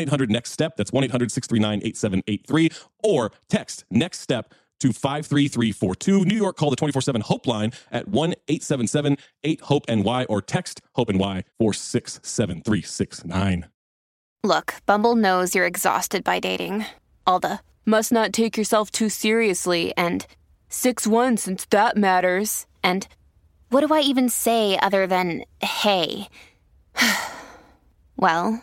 800 Next Step. That's 1 800 639 8783. Or text Next Step to 53342. New York, call the 24 7 Hope line at 1 877 8 Hope NY or text Hope NY 467369. Look, Bumble knows you're exhausted by dating. All the must not take yourself too seriously and 6 1 since that matters. And what do I even say other than hey? well,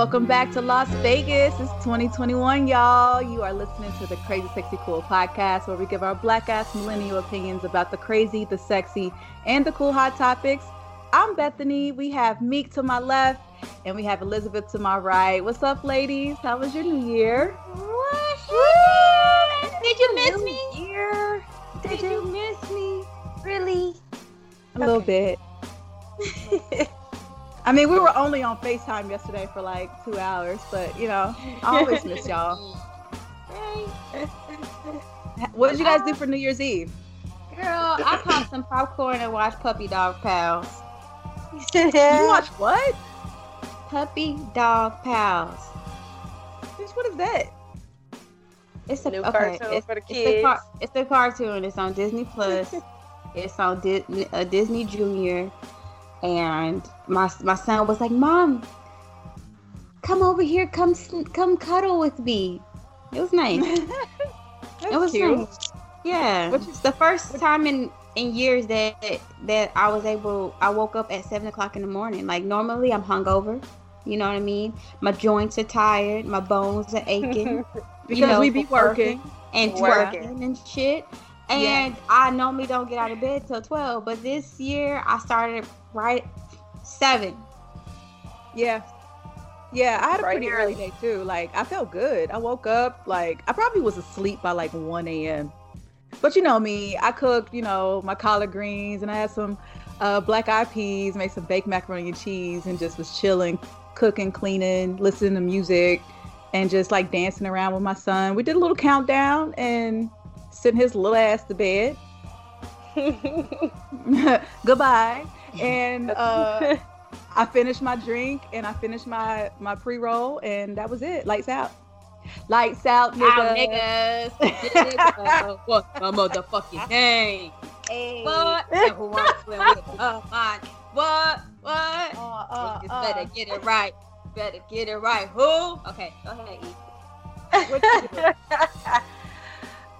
Welcome back to Las Vegas. It's 2021, y'all. You are listening to the Crazy Sexy Cool podcast where we give our black ass millennial opinions about the crazy, the sexy, and the cool hot topics. I'm Bethany. We have Meek to my left, and we have Elizabeth to my right. What's up, ladies? How was your new year? What? Did you miss New me? Year. Did you miss me? Really? A little bit. I mean, we were only on FaceTime yesterday for like two hours, but you know, I always miss y'all. What did you guys do for New Year's Eve? Girl, I popped some popcorn and watched Puppy Dog Pals. You watch what? Puppy Dog Pals. Bitch, what is that? It's a New okay, cartoon it's, for the it's a kids. car- it's a cartoon. It's on Disney Plus. it's on Di- uh, Disney Junior, and my my son was like, "Mom, come over here. Come come cuddle with me." It was nice. It was cute. nice. Yeah, it's the first time in in years that that I was able. I woke up at seven o'clock in the morning. Like normally, I'm hungover. You know what I mean? My joints are tired. My bones are aching. Because you know, we be for working. and Working. twerking and shit. Yeah. And I normally don't get out of bed till twelve, but this year I started right seven. Yeah. Yeah, I had a Right pretty here. early day too. Like I felt good. I woke up like I probably was asleep by like 1 a.m. But you know me, I cooked, you know, my collard greens and I had some uh, black eyed peas, made some baked macaroni and cheese and just was chilling, cooking, cleaning, listening to music and just like dancing around with my son. We did a little countdown and sent his little ass to bed. Goodbye. And uh I finished my drink and I finished my my pre roll and that was it. Lights out. Lights out, Out niggas. niggas. Niggas. What's my motherfucking name? Hey. What? And who I'm swimming with? Uh, mine. What? What? Uh, uh, Niggas uh. better get it right. Better get it right. Who? Okay, go ahead, E.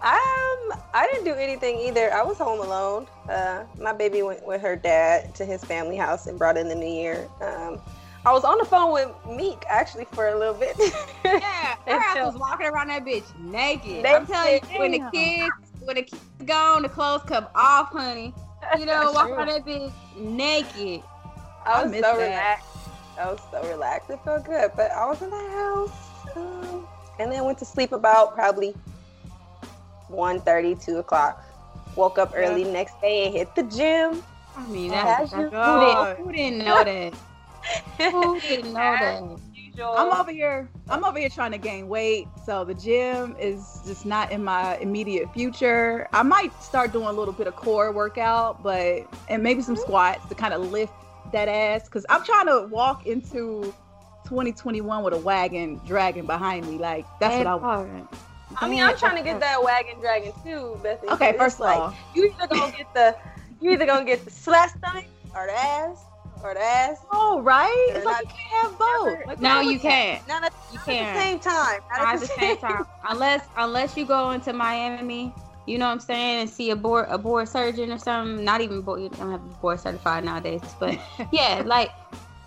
What you do? Um, I didn't do anything either. I was home alone. Uh, my baby went with her dad to his family house and brought in the new year. Um, I was on the phone with Meek actually for a little bit. Yeah, her ass was walking around that bitch naked. Naked. I'm telling you, when the kids, when the kids gone, the clothes come off, honey. You know, That's walk true. around that bitch naked. I I was miss so that. relaxed. I was so relaxed. It felt good. But I was in the house. Um, and then went to sleep about probably 1.30, 2 o'clock. Woke up early next day and hit the gym. I mean, that's, who, didn't, who didn't know that? Who didn't know that? I'm over here. I'm over here trying to gain weight, so the gym is just not in my immediate future. I might start doing a little bit of core workout, but and maybe some mm-hmm. squats to kind of lift that ass because I'm trying to walk into 2021 with a wagon dragging behind me. Like that's what I want. want. I mean, I'm trying to get that wagon dragon too, Bethany. Okay, first of like, all, you either gonna get the you either gonna get the flat stomach or the ass or the ass. oh right, it's like you can't have both. never- Like, No, you can't. Not at, You not at the can't. same time. Not at the same time. Unless unless you go into Miami, you know what I'm saying, and see a board a board surgeon or something. Not even board. You don't have to board certified nowadays, but yeah, like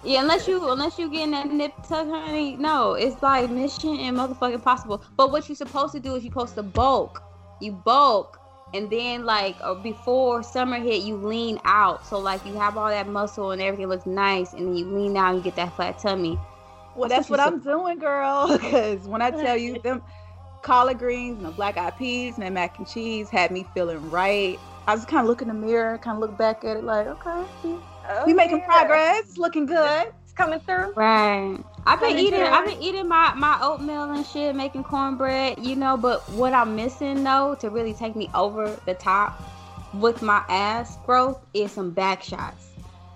yeah, unless you unless you getting that nip tuck, honey. No, it's like mission and motherfucking possible. But what you're supposed to do is you're supposed to bulk. You bulk. And then, like uh, before summer hit, you lean out. So like you have all that muscle and everything looks nice, and then you lean out and you get that flat tummy. Well, That's that's what what I'm doing, girl. Because when I tell you them collard greens and the black eyed peas and that mac and cheese had me feeling right. I was kind of look in the mirror, kind of look back at it, like, okay, Oh, we making yeah. progress, looking good. It's coming through. Right. I've been eating. through. I've been eating my my oatmeal and shit, making cornbread. You know, but what I'm missing though to really take me over the top with my ass growth is some back shots.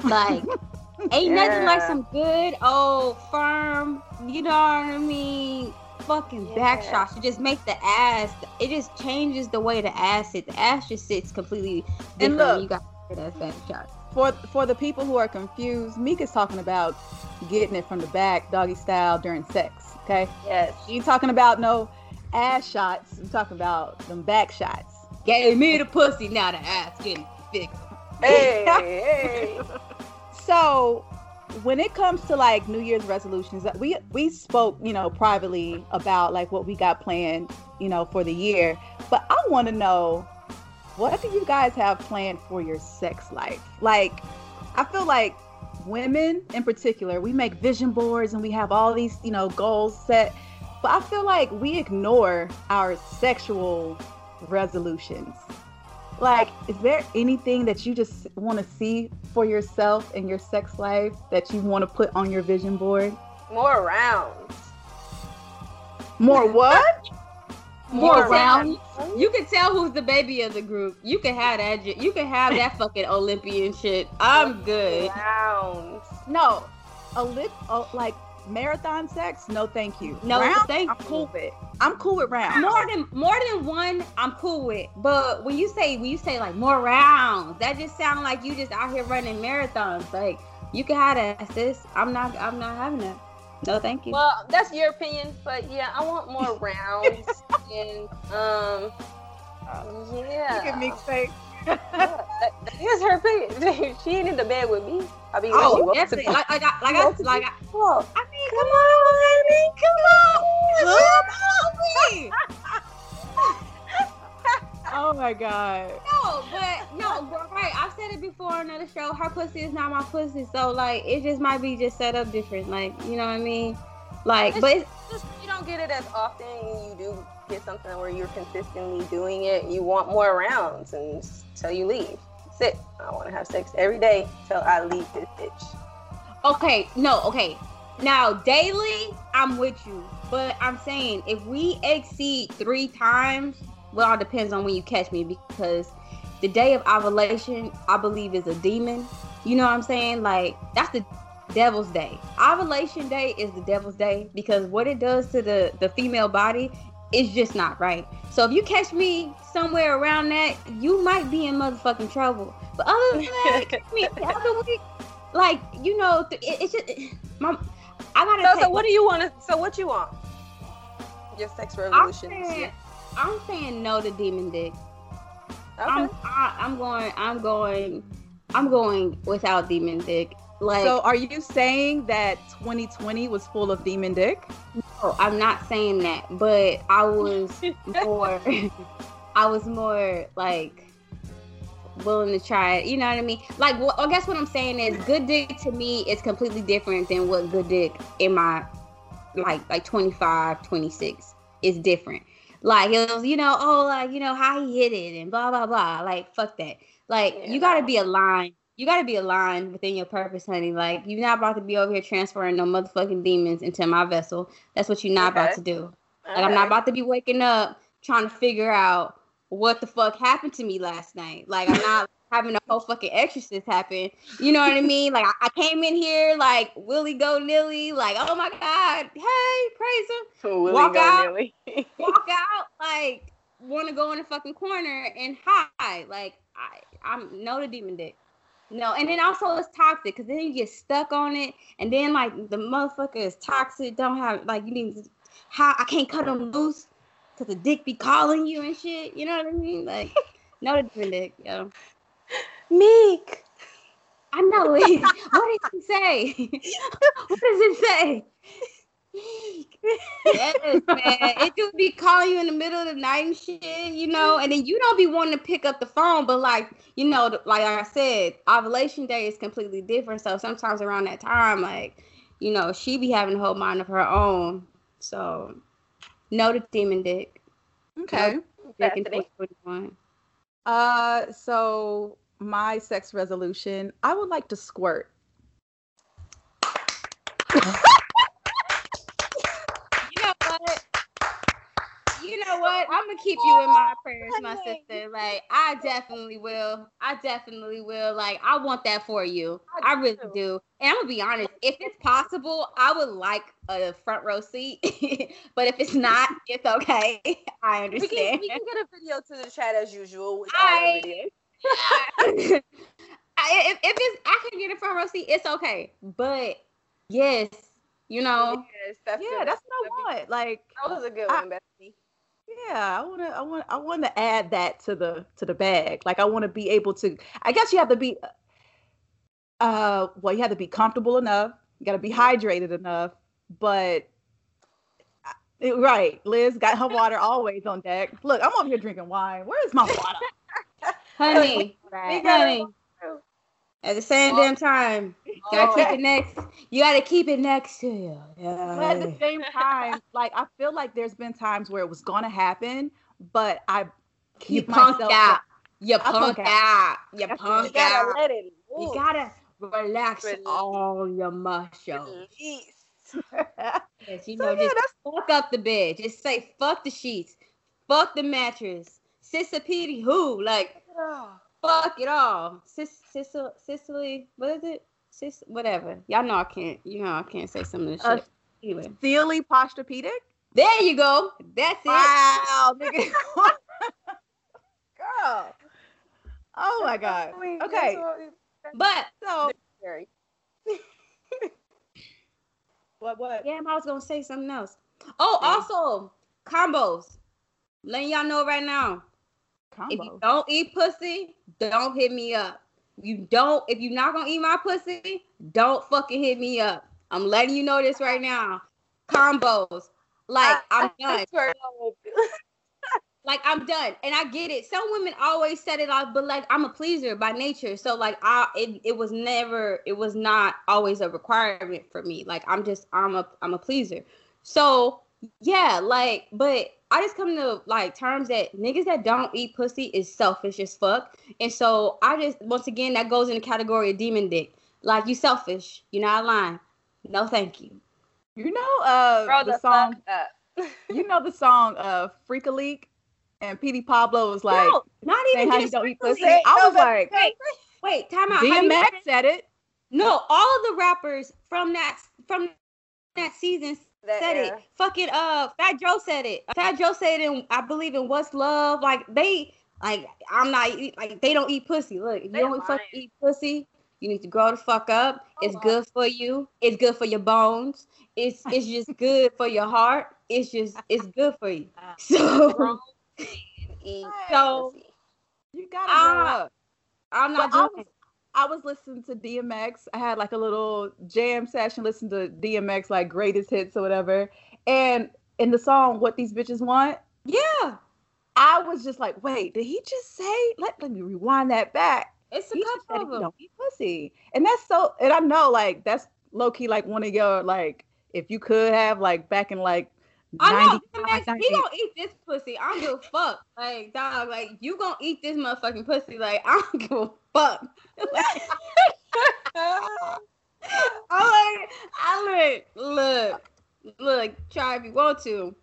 Like, ain't nothing like some good old firm. You know what I mean? Fucking back shots. You just make the ass. It just changes the way the ass sits. The ass just sits completely different. look. when you got ass back shots. For for the people who are confused, Meek is talking about getting it from the back, doggy style during sex. Okay, Yes. she ain't talking about no ass shots. I'm talking about them back shots. Gave me the pussy. Now the ass getting fixed. Hey, hey. So, when it comes to like New Year's resolutions, uh, we we spoke, you know, privately about like what we got planned, you know, for the year. But I want to know what do you guys have planned for your sex life? Like, I feel like women in particular, we make vision boards and we have all these, you know, goals set. But I feel like we ignore our sexual resolutions. Like, is there anything that you just want to see for yourself in your sex life that you want to put on your vision board? More rounds. More what? More More rounds. You can tell who's the baby of the group. You can have that. You can have that fucking Olympian shit. I'm good. Rounds. No, a lip, oh, like marathon sex? No, thank you. No, Round? thank I'm cool with. I'm cool with round. More than more than one, I'm cool with. But when you say when you say like more rounds, that just sounds like you just out here running marathons. Like you can have that, sis. I'm not. I'm not having that. No, thank you. Well, that's your opinion, but yeah, I want more rounds and um, yeah. Look at Meek's face. Yeah, that, that is her opinion. she ain't in the bed with me. I mean, oh, wants to definitely. be. Like, like, I, like, I, like, I, Well, I mean, come on, honey, come on, come on. Oh my god. No, but no, but right. I've said it before on another show. Her pussy is not my pussy, so like it just might be just set up different. Like you know what I mean? Like, but it's, just you don't get it as often. You do get something where you're consistently doing it. You want more rounds until you leave. That's it. I want to have sex every day till I leave this bitch. okay. No, okay. Now daily, I'm with you, but I'm saying if we exceed three times, well, it depends on when you catch me because the day of ovulation, I believe, is a demon. You know what I'm saying? Like that's the Devil's Day. Ovulation Day is the Devil's Day because what it does to the the female body is just not right. So if you catch me somewhere around that, you might be in motherfucking trouble. But other than that, catch me the other week, like you know, it, it's just my. I gotta. So, so what do you want to? So what you want? Your sex revolution. I'm saying no to demon dick. Okay. I'm I, I'm going I'm going I'm going without demon dick. Like So are you saying that 2020 was full of demon dick? no, I'm not saying that, but I was more I was more like willing to try it. You know what I mean? Like well, I guess what I'm saying is good dick to me is completely different than what good dick in my like like 25, 26 is different. Like it was, you know, oh like, you know, how he hit it and blah blah blah. Like fuck that. Like Yeah, you gotta be aligned. You gotta be aligned within your purpose, honey. Like you're not about to be over here transferring no motherfucking demons into my vessel. That's what you're not about to do. Like I'm not about to be waking up trying to figure out what the fuck happened to me last night. Like I'm not having a whole fucking exorcist happen. You know what I mean? Like I, I came in here like Willie go nilly, like oh my god, hey, praise him. Willie Walk out. Walk out like want to go in a fucking corner and hide. Like I I'm no the demon dick. No, and then also it's toxic because then you get stuck on it, and then like the motherfucker is toxic. Don't have like you need to- how I can't cut them loose because the dick be calling you and shit. You know what I mean? Like no the demon dick, yo. Meek. I know it. what did he say? what does it say? yes, man. It do be calling you in the middle of the night and shit, you know, and then you don't be wanting to pick up the phone, but like, you know, like I said, ovulation day is completely different. So sometimes around that time, like, you know, she be having a whole mind of her own. So no to demon dick. Okay. Dick in Bethany. 2021. Uh, so my sex resolution, I would like to squirt. You know what? You know what? I'm gonna keep you in my prayers, my oh sister. Like, I definitely will. I definitely will. Like, I want that for you. I really do. And I'm gonna be honest. If it's possible, I would like a front row seat. but if it's not, it's okay. I We can, understand. we can get a video to the chat as usual. I-. I, if, if it's, I can get a front row seat. It's okay. But yes, you know. Yes, that's Yeah, good. that's what I want. Like, That was a good I- one, Bethany. yeah, I want to, I want, I want to add that to the to the bag. Like, I want to be able to. I guess you have to be. Uh, well, you have to be comfortable enough. You got to be hydrated enough. But, it- right, Liz got her water always on deck. Look, I'm over here drinking wine. Where is my water? Honey, We got honey. At the same damn time, gotta oh. keep it next. You gotta keep it next to you. But at the same time, like I feel like there's been times where it was gonna happen, but I You keep punked myself out. You I punk punked out. You That's- You punked gotta out. let it You gotta relax Release. all your muscles. Yes, you So, know, yeah, just that's- fuck up the bed. Just say fuck the sheets, fuck the mattress, Sissa Petey who, like fuck it all. Sis, Sicily, Sicily, what is it? Sis, whatever. Y'all know I can't. You know I can't say some of this Uh, shit. Anyway, Sealy Posturepedic. there you go. That's it. Wow, nigga. Girl. Oh my god. Okay, But so what what? damn, I was gonna say something else. Oh, Yeah. also combos. Letting y'all know right now. If you don't eat pussy, don't hit me up. You don't. If you're not gonna eat my pussy, don't fucking hit me up. I'm letting you know this right now. Combos. Like I'm done. Like I'm done. And I get it. Some women always set it off, but like I'm a pleaser by nature. So like I it, it was never it was not always a requirement for me. Like I'm just I'm a I'm a pleaser. So yeah, like but I just come to like terms that niggas that don't eat pussy is selfish as fuck. And so I just once again that goes in the category of demon dick. Like you selfish. You're not lying. No thank you. You know uh Grow the the song you know the song uh Freek-a-Leek and Petey Pablo was like no, not even how you don't eat frequently. pussy. I was like Wait, wait, time out. Have you DMX heard it? said it. No, all of the rappers from that from that season That said era. it. Fucking uh, Fat Joe said it. Fat Joe said it. In, I believe in What's Luv. Like they, like I'm not like they don't eat pussy. Look, if you don't fucking eat pussy, you need to grow the fuck up. It's Oh, wow. good for you. It's good for your bones. It's it's just good for your heart. It's just it's good for you. So eat So- pussy. You gotta up. I'm not Well, doing. I was listening to DMX. I had like a little jam session, listen to DMX like greatest hits or whatever. And in the song "What These Bitches Want," Yeah, I was just like, "Wait, did he just say?" Let, let me rewind that back. it's a He couple of them. don't eat pussy, and that's so. And I know like that's low key like one of your like if you could have like back in like. I know 95, he gonna eat this pussy. I don't give a fuck. Like dog, like you gonna eat this motherfucking pussy. Like I don't give a fuck. I'm like, I look, look, look. Try if you want to.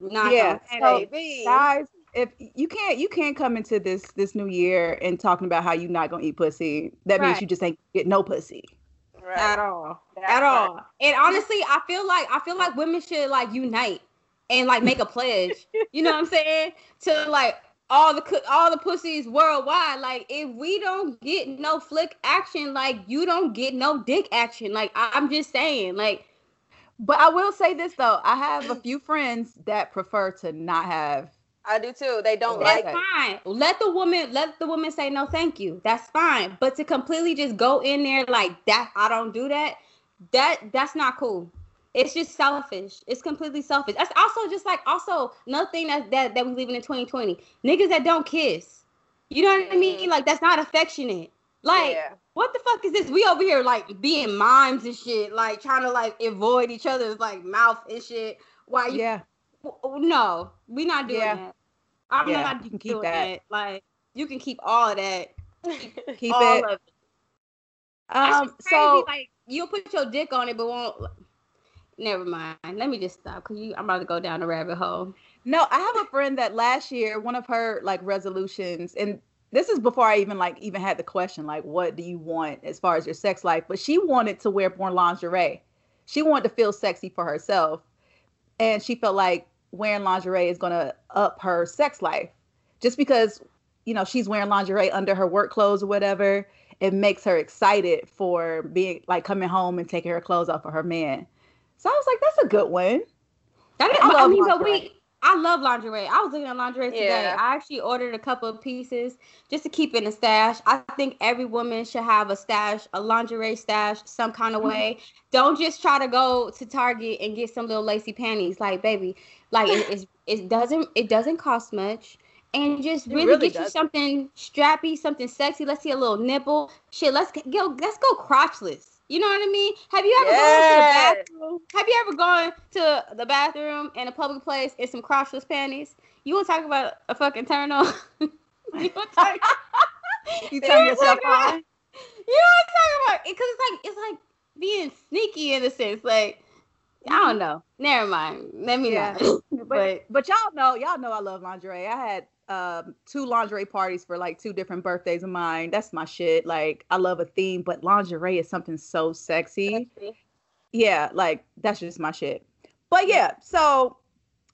Not Yeah, so- guys if you can't you can't come into this this new year and talking about how you're not gonna eat pussy that means you just ain't get no pussy Right. at all, That at all. And honestly, I feel like I feel like women should like unite and like make a pledge. you know what I'm saying? To like all the all the pussies worldwide. Like if we don't get no flick action, like you don't get no dick action. Like I- I'm just saying, like but i will say this though i have a few friends that prefer to not have I do too. They don't Right. like that's it. fine. Let the woman let the woman say no, thank you. That's fine. But to completely just go in there like that, I don't do that. That that's not cool. It's just selfish. It's completely selfish. That's also just like also another thing that that, that we living in 2020. Niggas that don't kiss. You know what I mean? Mhm. Like that's not affectionate. Like yeah. what the fuck is this? We over here like being mimes and shit, like trying to like avoid each other's like mouth and shit. Why you yeah W- No, we're not doing Yeah. that. I'm Yeah, not you can keep doing that. Like you can keep all of that. keep all it of it. Um so like you'll put your dick on it, but won't. Never mind. Let me just stop because you. I'm about to go down a rabbit hole. no i have a friend that last year one of her like resolutions and this is before i even like even had the question like what do you want as far as your sex life but she wanted to wear more lingerie she wanted to feel sexy for herself and she felt like wearing lingerie is going to up her sex life just because you know she's wearing lingerie under her work clothes or whatever it makes her excited for being like coming home and taking her clothes off for her man so i was like that's a good one That is, I I, love mean, but lingerie. we. I love lingerie. I was looking at lingerie today. Yeah. I actually ordered a couple of pieces just to keep in a stash. I think every woman should have a stash, a lingerie stash, some kind Mm-hmm. of way. Don't just try to go to Target and get some little lacy panties. Like, baby, like it, it's, it doesn't it doesn't cost much. And just really, really get you doesn't. something strappy, something sexy. Let's see a little nipple. Shit, let's go. Let's go crotchless. You know what I mean? Have you ever gone to the bathroom? Have you ever gone to the bathroom in a public place in some crotchless panties? You want to talk about a fucking turn on? you want talk? you turn know yourself I'm on You know what I'm talking about? Because it's like it's like being sneaky in a sense. Like I don't mm-hmm. know. Never mind. Let me Yeah. but but but y'all know y'all know I love lingerie. I had um two lingerie parties for like two different birthdays of mine. That's my shit. Like I love a theme, but lingerie is something so sexy. Yeah, like that's just my shit. But yeah, so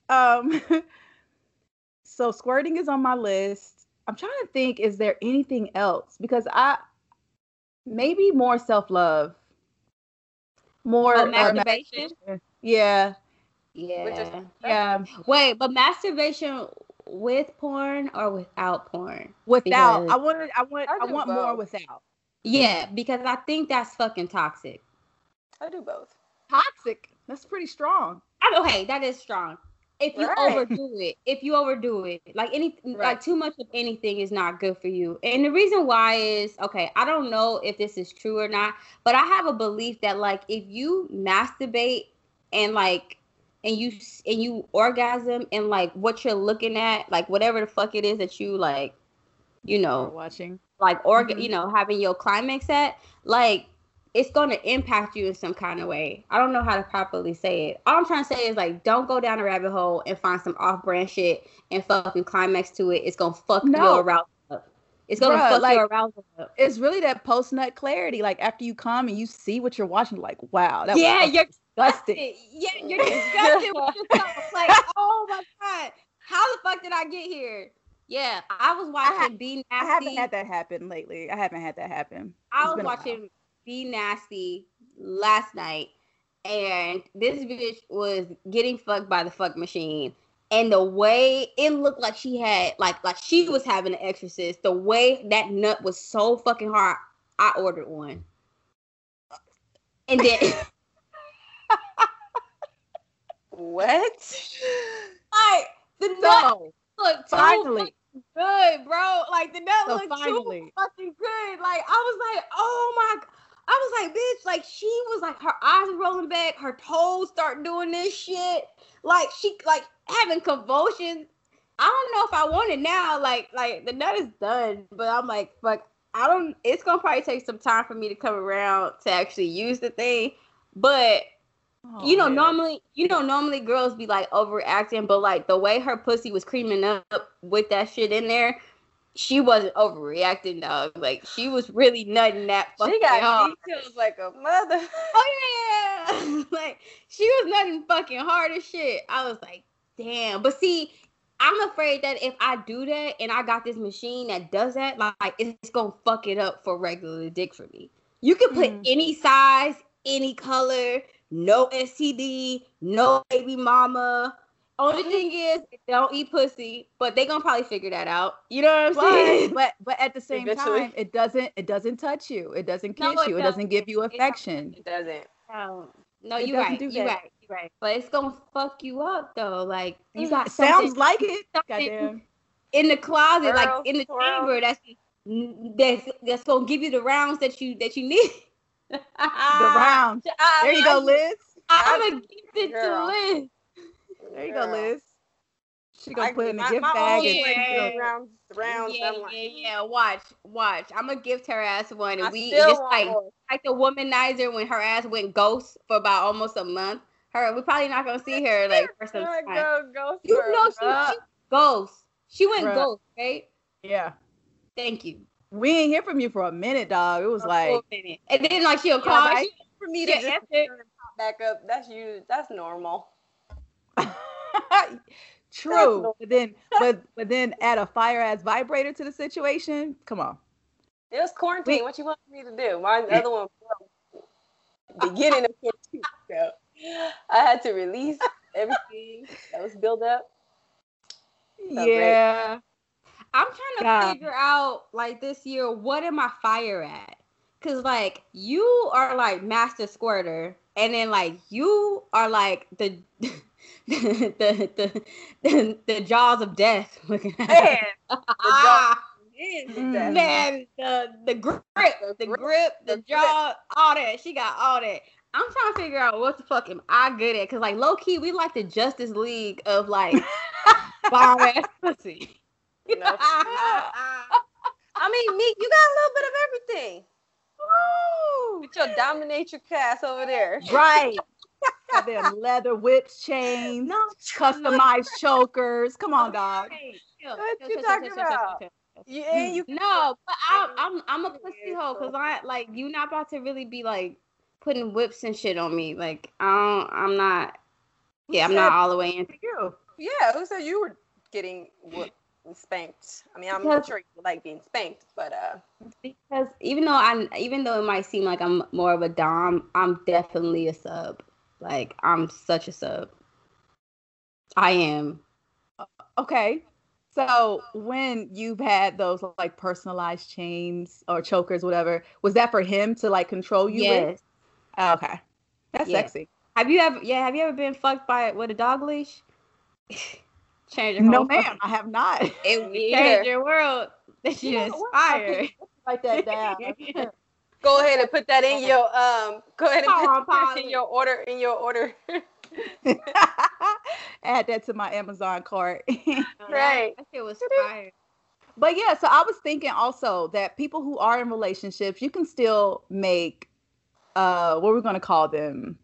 um so squirting is on my list. I'm trying to think is there anything else because I maybe more self-love. More Oh, uh, masturbation? Yeah. yeah. Yeah. Wait, but masturbation with porn or without porn? Without Because- I wanted I want I I do want more without. Yeah, because I think that's fucking toxic. I do both. Toxic. That's pretty strong. I know, hey, that is strong. If you Right. overdo it, if you overdo it, like any, Right. like too much of anything is not good for you. And the reason why is okay. I don't know if this is true or not, but I have a belief that like if you masturbate and like and you and you orgasm and like what you're looking at, like whatever the fuck it is that you like, you We're know, watching. like org, Mhm. you know, having your climax at, like it's going to impact you in some kind of way. I don't know how to properly say it. All I'm trying to say is like, don't go down a rabbit hole and find some off-brand shit and fucking climax to it. It's gonna fuck No. your route. It's gonna Bruh, fuck like- your arousal up. It's really that post nut clarity. Like after you come and you see what you're watching, like wow, that yeah, was you're disgusting. Yeah, you're disgusted with yourself. Like, oh my god, how the fuck did I get here? Yeah, I was watching Be Nasty. I haven't had that happen lately. I haven't had that happen. I It's was a while. watching Be Nasty last night, and this bitch was getting fucked by the fuck machine. And the way it looked like she had, like, like she was having an exorcist. The way that nut was so fucking hard, I ordered one. And then, What? like, the nut looked finally, fucking good, bro. Like the nut So looked finally. too fucking good. Like I was like, oh my. g- I was like, bitch, like she was like her eyes rolling back, her toes start doing this shit. Like she like having convulsions. I don't know if I want it now. Like, like the nut is done, but I'm like, fuck. I don't. It's gonna probably take some time for me to come around to actually use the thing. But Oh, you know, man. normally, you know, normally girls be like overacting, but like the way her pussy was creaming up with that shit in there, she wasn't overreacting, dog. Like she was really nutting that fucking She got hard. details like a mother. Oh yeah, like she was nutting fucking hard as shit. I was like, damn. But see, I'm afraid that if I do that and I got this machine that does that, like it's gonna fuck it up for regular dick for me. You can put Mhm. any size, any color, no STD, no baby mama. Only thing is, don't eat pussy, but they gonna probably figure that out. You know what I'm But, saying? but but at the same Eventually. time, it doesn't it doesn't touch you. It doesn't kiss No, it you. It doesn't give you affection. It doesn't. No, no, you're doesn't right. do You're right. You're right. But it's gonna fuck you up though. Like you Mm, got It sounds like it. Goddamn. in the closet, like in the twirl. chamber. That's that's that's gonna give you the rounds that you that you need. The rounds. There you go, Liz. I'm gonna gift it to Girl. Liz. There you go, Liz. She gonna I- put in the my- gift my bag. and- Yeah. friend rounds, rounds. yeah, I'm like, yeah, yeah. Watch, watch. I'm gonna gift her ass one, and I we just like more. like the womanizer when her ass went ghost for about almost a month. Her, we're probably not gonna see her like for some Go, time. go, go, You girl. know she, bruh. she ghost. She went Bruh. ghost, right? Yeah. Thank you. We ain't hear from you for a minute, dog. It was a like full minute. and then like she'll Yeah, call. right? she- For me to just that's it. turn and pop back up, that's you. That's normal. True. But then but but then add a fire ass vibrator to the situation. Come on. It was quarantine. What you want me to do? My other one. Beginning of quarantine. So I had to release everything that was built up. yeah. I'm trying to God. figure out like this year what am I fire at? Cause like you are like master squirter, and then like you are like the the the the, the jaws of death. Looking at Man, ah, Mm. man, the the grip, the grip, the The jaw, all that. She got all that. I'm trying to figure out what the fuck am I good at? Cause like low key, we like the Justice League of like bomb ass pussy. No. I mean, Meek, you got a little bit of everything. With your dominatrix cast over there. Right. Got them leather whips, chains, no, customized chokers. Come on, dog. What you talking about? You, and you No, but I, I'm I'm a pussy hoe because I like you not about to really be like putting whips and shit on me. Like I don't, I'm not. Yeah, I'm not all the way into You. Yeah, who said you were getting whooped and spanked? I mean, I'm Because- sure you like being spanked, but uh, Because even though I'm even though it might seem like I'm more of a dom, I'm definitely a sub. Like I'm such a sub. I am. Okay. So when you've had those like personalized chains or chokers, whatever, was that for him to like control you with? Yes. Oh, okay. That's sexy. Have you ever? Yeah. Have you ever been fucked by it with a dog leash? Change your No, ma'am, I have not. It Me changed your world. Shit You is fire. Write that down. Go ahead and put that in your um. Go ahead and Palm put that in your order. In your order. Add that to my Amazon cart. Right. That shit was fire. But yeah, so I was thinking also that people who are in relationships, you can still make uh what we're gonna call them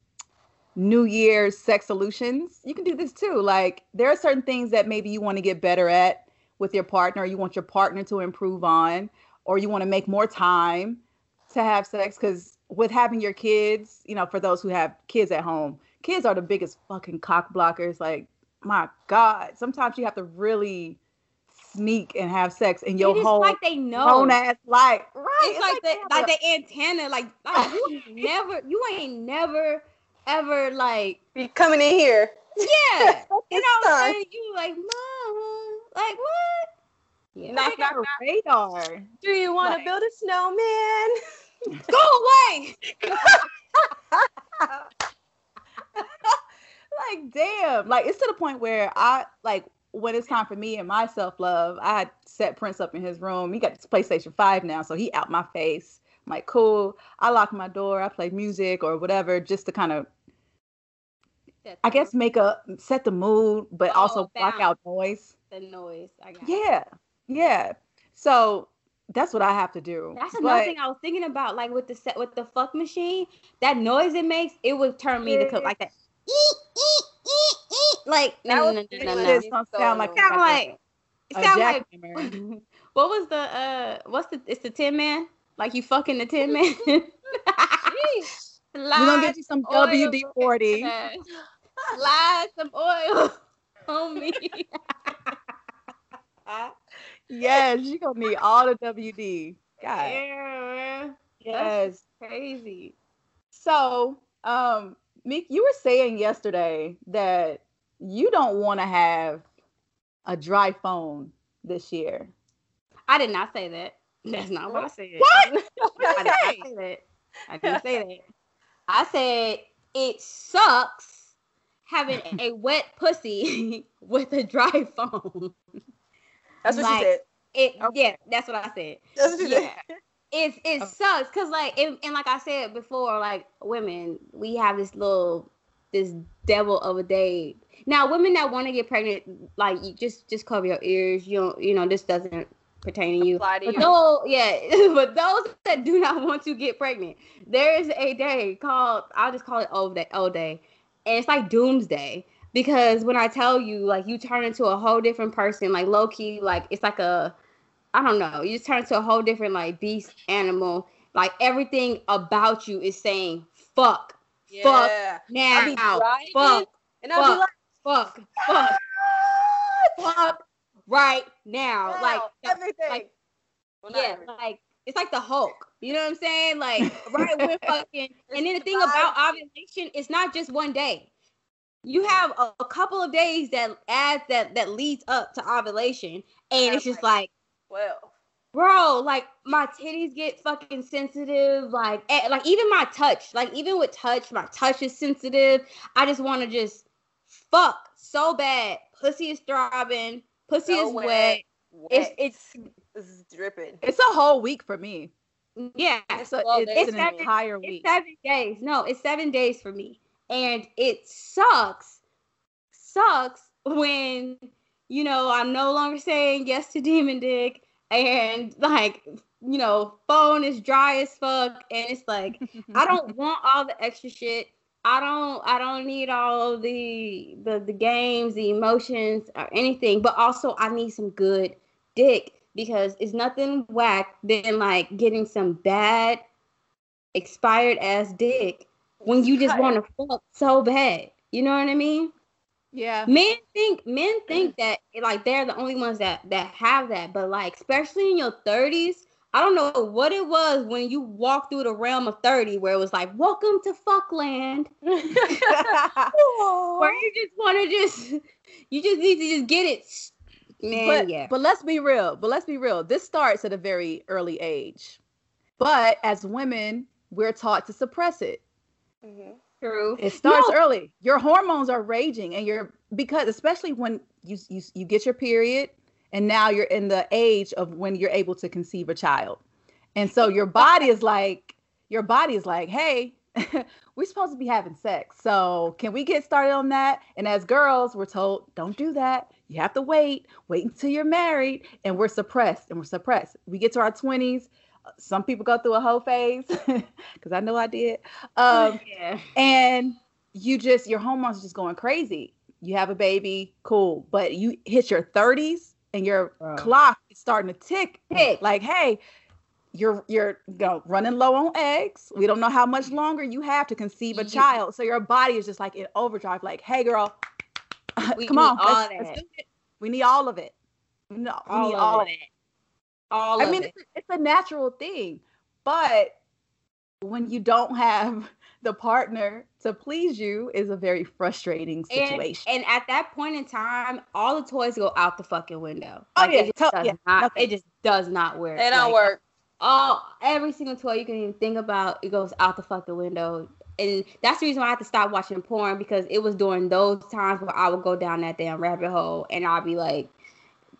New Year's sex solutions. You can do this too. Like there are certain things that maybe you want to get better at with your partner, you want your partner to improve on, or you want to make more time to have sex. Because with having your kids, you know, for those who have kids at home, kids are the biggest fucking cock blockers. Like, my God, sometimes you have to really sneak and have sex in your home. It is whole like they know. grown ass life. Right. It's, like, they the have like the antenna, like, like you never, you ain't never ever like, Be coming in here. yeah, you know what I'm saying? You like, mom, like what? Yeah, Knock, they got knock, a radar. Do you want to Like- build a snowman? go away. like damn. Like it's to the point where i like when it's time for me and my self-love i set prince up in his room. He got this playstation 5 now so he out my face. I'm like cool. I lock my door. I play music or whatever just to kind of i guess make a set the mood but Oh, also block out noise. The noise. I got. yeah. Yeah. So that's what i have to do That's another But- thing I was thinking about, like with the set with the fuck machine, that noise it makes, it would turn me to co- like that. Like no, no, no, no, no. It's gonna sound like Sound like sound like what was the uh what's the it's the tin man? Like you fucking the tin man. we're gonna get you some wd-40 Slide some oil on me. Yes, you're gonna need all the WD. God. Yeah, man. Yes. Crazy. So, um, Meek, you were saying yesterday that you don't want to have a dry phone this year. I did not say that. That's not what I said. What? I did not say that. I didn't say that. I said it sucks having a wet pussy with a dry phone. That's what Like, she said. It Okay. yeah, that's what I said. That's what she Yeah. said. It's it Okay. sucks because like and, and like I said before, like women, we have this little this devil of a day. Now, women that want to get pregnant, like you just just cover your ears. You don't, you know, this doesn't pertain to you. Apply to But you. those, yeah, but those that do not want to get pregnant, there is a day called I'll just call it O day, O day, and it's like doomsday because when I tell you, like you turn into a whole different person, like low key, like it's like a, I don't know, you just turn into a whole different like beast animal. Like everything about you is saying fuck, fuck Yeah. now, I be fuck, and I'll be fuck. like, fuck, fuck, fuck, right now, wow, like everything. like, Well, yeah, everything. like it's like the Hulk. You know what I'm saying? Like right when fucking and then the thing about ovulation, it's not just one day. You have a, a couple of days that adds that that leads up to ovulation, and Yeah, it's just like- like, well, bro, like my titties get fucking sensitive, like eh, like even my touch, like even with touch, my touch is sensitive. I just want to just fuck so bad. Pussy is throbbing. Pussy so is wet. wet. It's wet. it's This dripping. It's a whole week for me. yeah. It's, a, it's, it's an seven- entire It's week. seven days. No, it's seven days for me. And it sucks, sucks when, you know, I'm no longer saying yes to demon dick and like, you know, phone is dry as fuck. And it's like, I don't want all the extra shit. I don't I don't need all the the the games, the emotions or anything, but also I need some good dick because it's nothing whack than like getting some bad expired ass dick when you just want to fuck so bad. You know what I mean? yeah. Men think men think that like they're the only ones that that have that, but like especially in your 30s, I don't know what it was when you walked through the realm of 30 where it was like, "Welcome to fuckland." Where you just want to just you just need to just get it. Man, but yeah. but let's be real. But let's be real. This starts at a very early age. But as women, we're taught to suppress it. Mhm. True. It starts No. early. Your hormones are raging, and you're because especially when you you you get your period, and now you're in the age of when you're able to conceive a child, and so your body is like your body is like, hey, we're supposed to be having sex, so can we get started on that? And as girls, we're told don't do that. You have to wait, wait until you're married, and we're suppressed, and we're suppressed. We get to our twenties. Some people go through a whole phase because I know I did. Um, yeah. and you just your hormones are just going crazy. You have a baby, cool, but you hit your 30s and your Bro. clock is starting to tick. Tick. Like, hey, you're you're you know, running low on eggs. We don't know how much longer you have to conceive a child. So your body is just like in overdrive. Like, hey, girl, We come on, let's- let's do it. We need all of it. No, we All need all of it. All I of mean, it. it's, it's a natural thing, but when you don't have the partner to please you, is a very frustrating situation. and at that point in time, all the toys go out the fucking window. Oh, yeah, it just, to- does yeah, not, nothing. it just does not work. They don't Like, work. all every single toy you can even think about it goes out the fucking window and that's the reason why i had to stop watching porn because it was during those times where i would go down that damn rabbit hole and i'd be like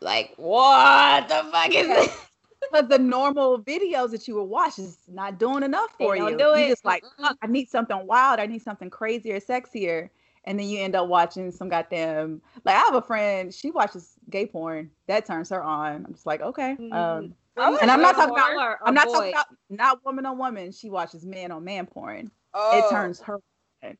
like what the fuck is this Because the normal videos that you would watch is not doing enough for you. do you just like, Mm-mm. "Fuck, I need something wild. I need something crazier, sexier. And then you end up watching some goddamn like I have a friend, she watches gay porn. That turns her on. I'm just like, okay. Um Mhm. and I'm not talking about or- or I'm not boy? talking about not woman on woman. She watches man on man porn. Oh, It turns her on.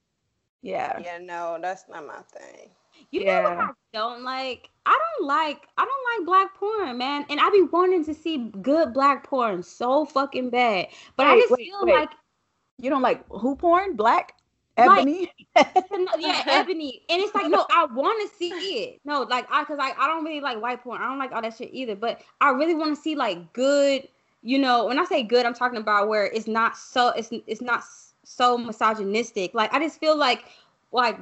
Yeah. Yeah, no, that's not my thing. You know what I don't like? I don't like I don't like black porn, man. And I be wanting to see good black porn so fucking bad. But I just wait, feel wait. like You don't like who porn? Black? Like- Ebony? No, yeah, ebony, and it's like no, I want to see it. No, like I, cause like I don't really like white porn. I don't like all that shit either. But I really want to see like good. You know, when I say good, I'm talking about where it's not so it's it's not so misogynistic. Like I just feel like like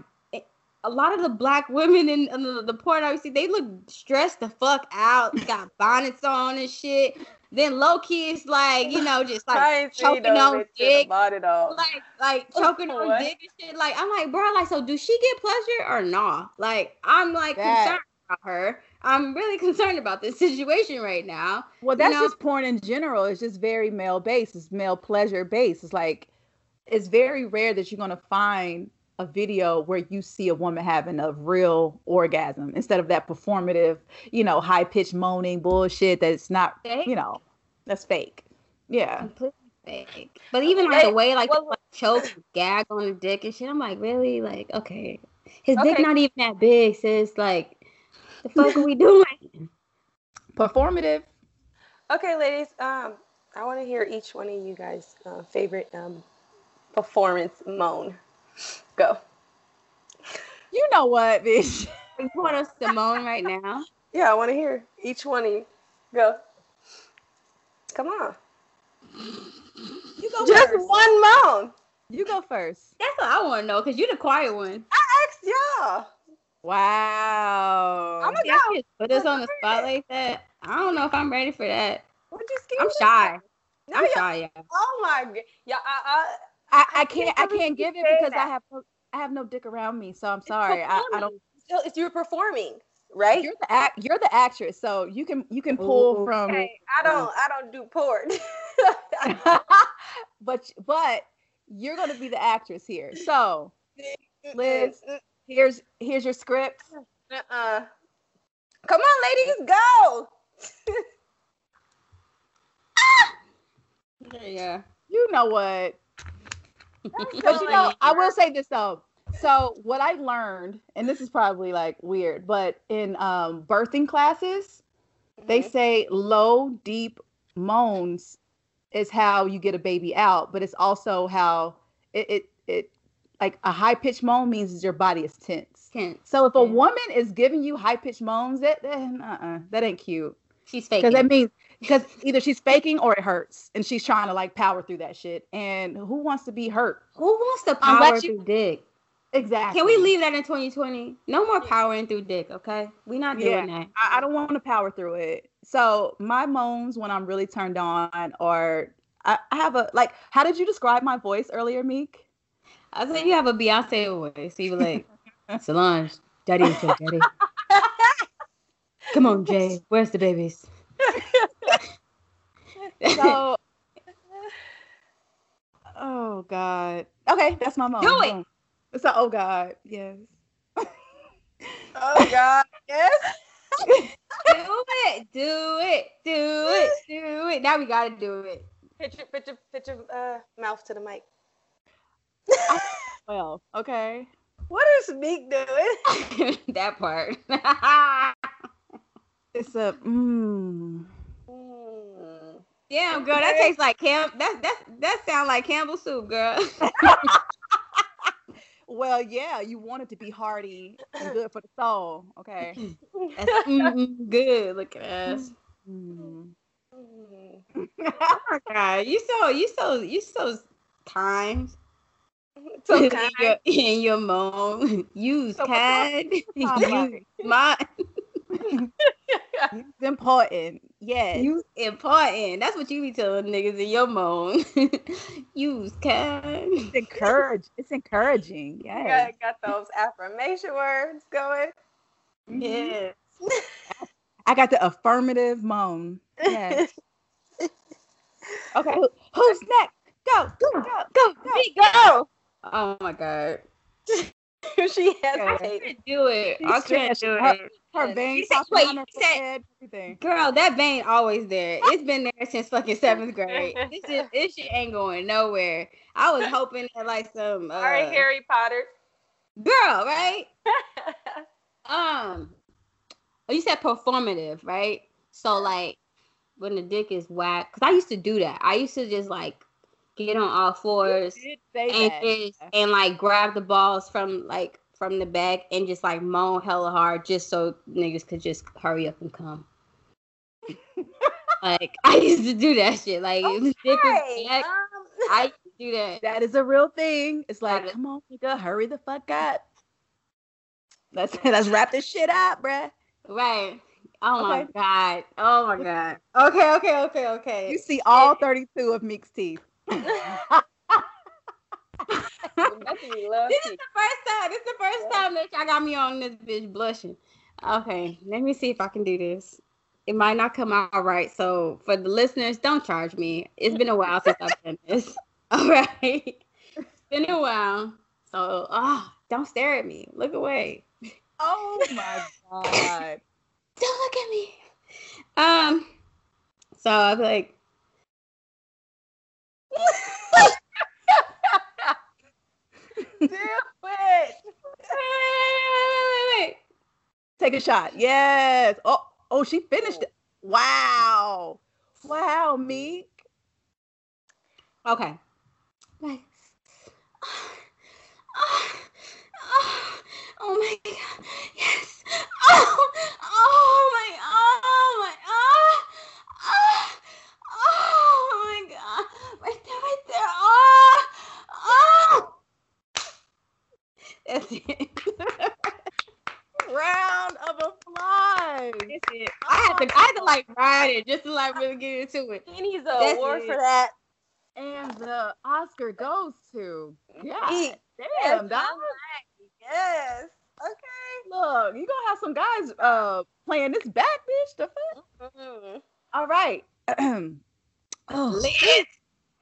a lot of the black women in, in the, the porn I see, they look stressed the fuck out, got bonnets on and shit. Then low key, it's like you know, just like I ain't seen choking on bitch with a dick. like like choking on What? dick and shit. Like I'm like, bro, like so do she get pleasure or nah? Like I'm like That- concerned about her. I'm really concerned about this situation right now. Well, that's know? just porn in general. It's just very male based. It's male pleasure based. It's like it's very rare that you're gonna find a video where you see a woman having a real orgasm instead of that performative, you know, high pitched moaning bullshit that's not, Fake? you know, that's fake. Yeah. Completely fake. But even like the way like well- like, choke, gag on the dick and shit, I'm like, really? Like, okay. His dick not even that big, sis. Like, the fuck are we doing? Performative. Okay, ladies. Um, I want to hear each one of you guys' uh, favorite um performance moan. Go. You know what, bitch? We want us some moan right now. Yeah, I want to hear each one of you. Go. Come on. You go Just first. one moan. You go first. That's what I want to know, because you're the quiet one. I asked y'all. Wow. I'm Yeah, just put us on the spot like that. I don't know if I'm ready for that. What you scared I'm shy. No, I'm shy, yeah. Oh my god. Yeah, I, I, I I can't can't I can't give it said because I have no, I have no dick around me, so I'm sorry. I, I don't Still, it's you're performing, right? you're the act you're the actress, so you can you can pull from Okay, I um, don't. I don't do porn. but but you're gonna be the actress here. So Liz. here's here's your script. Uh-uh. Come on, ladies, go. Yeah. You know what? Because you know, I will say this though. So what I learned, and this is probably like weird, but in um, birthing classes, they Mhm. say low, deep moans is how you get a baby out, but it's also how it it, it like a high pitched moan means is your body is tense. Tense. So if a woman is giving you high pitched moans, that that, uh-uh, that ain't cute. She's fake. Because that means because either she's faking or it hurts, and she's trying to like power through that shit. And who wants to be hurt? Who wants to Unless power you- through dick? Exactly. Can we leave that in 2020? No more powering through dick, okay? we not doing that. I, I don't want to power through it. So my moans when I'm really turned on, or I, I have a like. How did you describe my voice earlier, Meek? I think you have a Beyonce voice. So you be like, Solange, daddy daddy. Come on, Jay. Where's the babies? So. oh God. Okay, that's my moan. Do it. Boom. So oh God, yes. Oh God, yes. do it, do it, do it, do it. Now we gotta do it. Pitch your, put your, put your uh, mouth to the mic. Well, okay. What is Meek doing? that part. It's a mmm. Mm. Damn, girl, that tastes like Camp. That that that sound like Campbell soup, girl. Well, yeah, you want it to be hearty and good for the soul. Okay. That's mm, good. Look at us. Mm. Mm. Oh my god, you so you so you so kind. So in your, in your moan. Use So kind. Use like? It's important. Yes. use important. That's what you be telling niggas in your moan. Use kind. it's encourage. It's encouraging. Yeah. Yes. got, got those affirmation words going. Mhm. Yeah. I got the affirmative moan. Yes. Okay. who- Who's next? Go. Go. Go. Go, me go. Oh my god. she I hesitated. can't do it. I She's can't do her- it. Her You veins said- popping wait, on her you said- forehead, everything. Girl, that vein always there. It's been there since fucking seventh grade. This is this shit ain't going nowhere. I was hoping that like some uh, All right, Harry Potter. girl, right? Um, oh, you said performative, right? So like when the dick is whack, because I used to do that. I used to just like get on all fours You did say and just and like grab the balls from like from the back and just like moan hella hard just so niggas could just hurry up and come. like I used to do that shit. Like was Hey, um, I used to do that. That is a real thing. It's like, come on, nigga, hurry the fuck up. Let's let's wrap this shit up, bruh. Right. Oh my god. Oh my god. Okay, okay, okay, okay. You see all 32 of Meek's teeth. This is the first time. This is the first time that y'all got me on this bitch blushing. Okay, let me see if I can do this. It might not come out right. So for the listeners, don't charge me. It's been a while since I've done this. All right. It's been a while. So ah, don't stare at me. Look away. Oh my god. Don't look at me. Um so I was like Do it. wait, wait, wait, Take a shot. Yes. Oh, oh, she finished it. Wow. Wow, Meek. Okay. Like oh my god. Yes. Oh, oh my oh my oh, oh, oh my god. Right there, right there. Oh, oh. That's it. Round of applause. That's it. I had to I had to like ride it just to like really get into it. He needs an That's award it. for that. And the Oscar goes to yeah. Damn, dog. Yes. Okay. Look, you gonna have some guys uh playing this back, bitch. The fuck? Mm. All right. oh, Liz.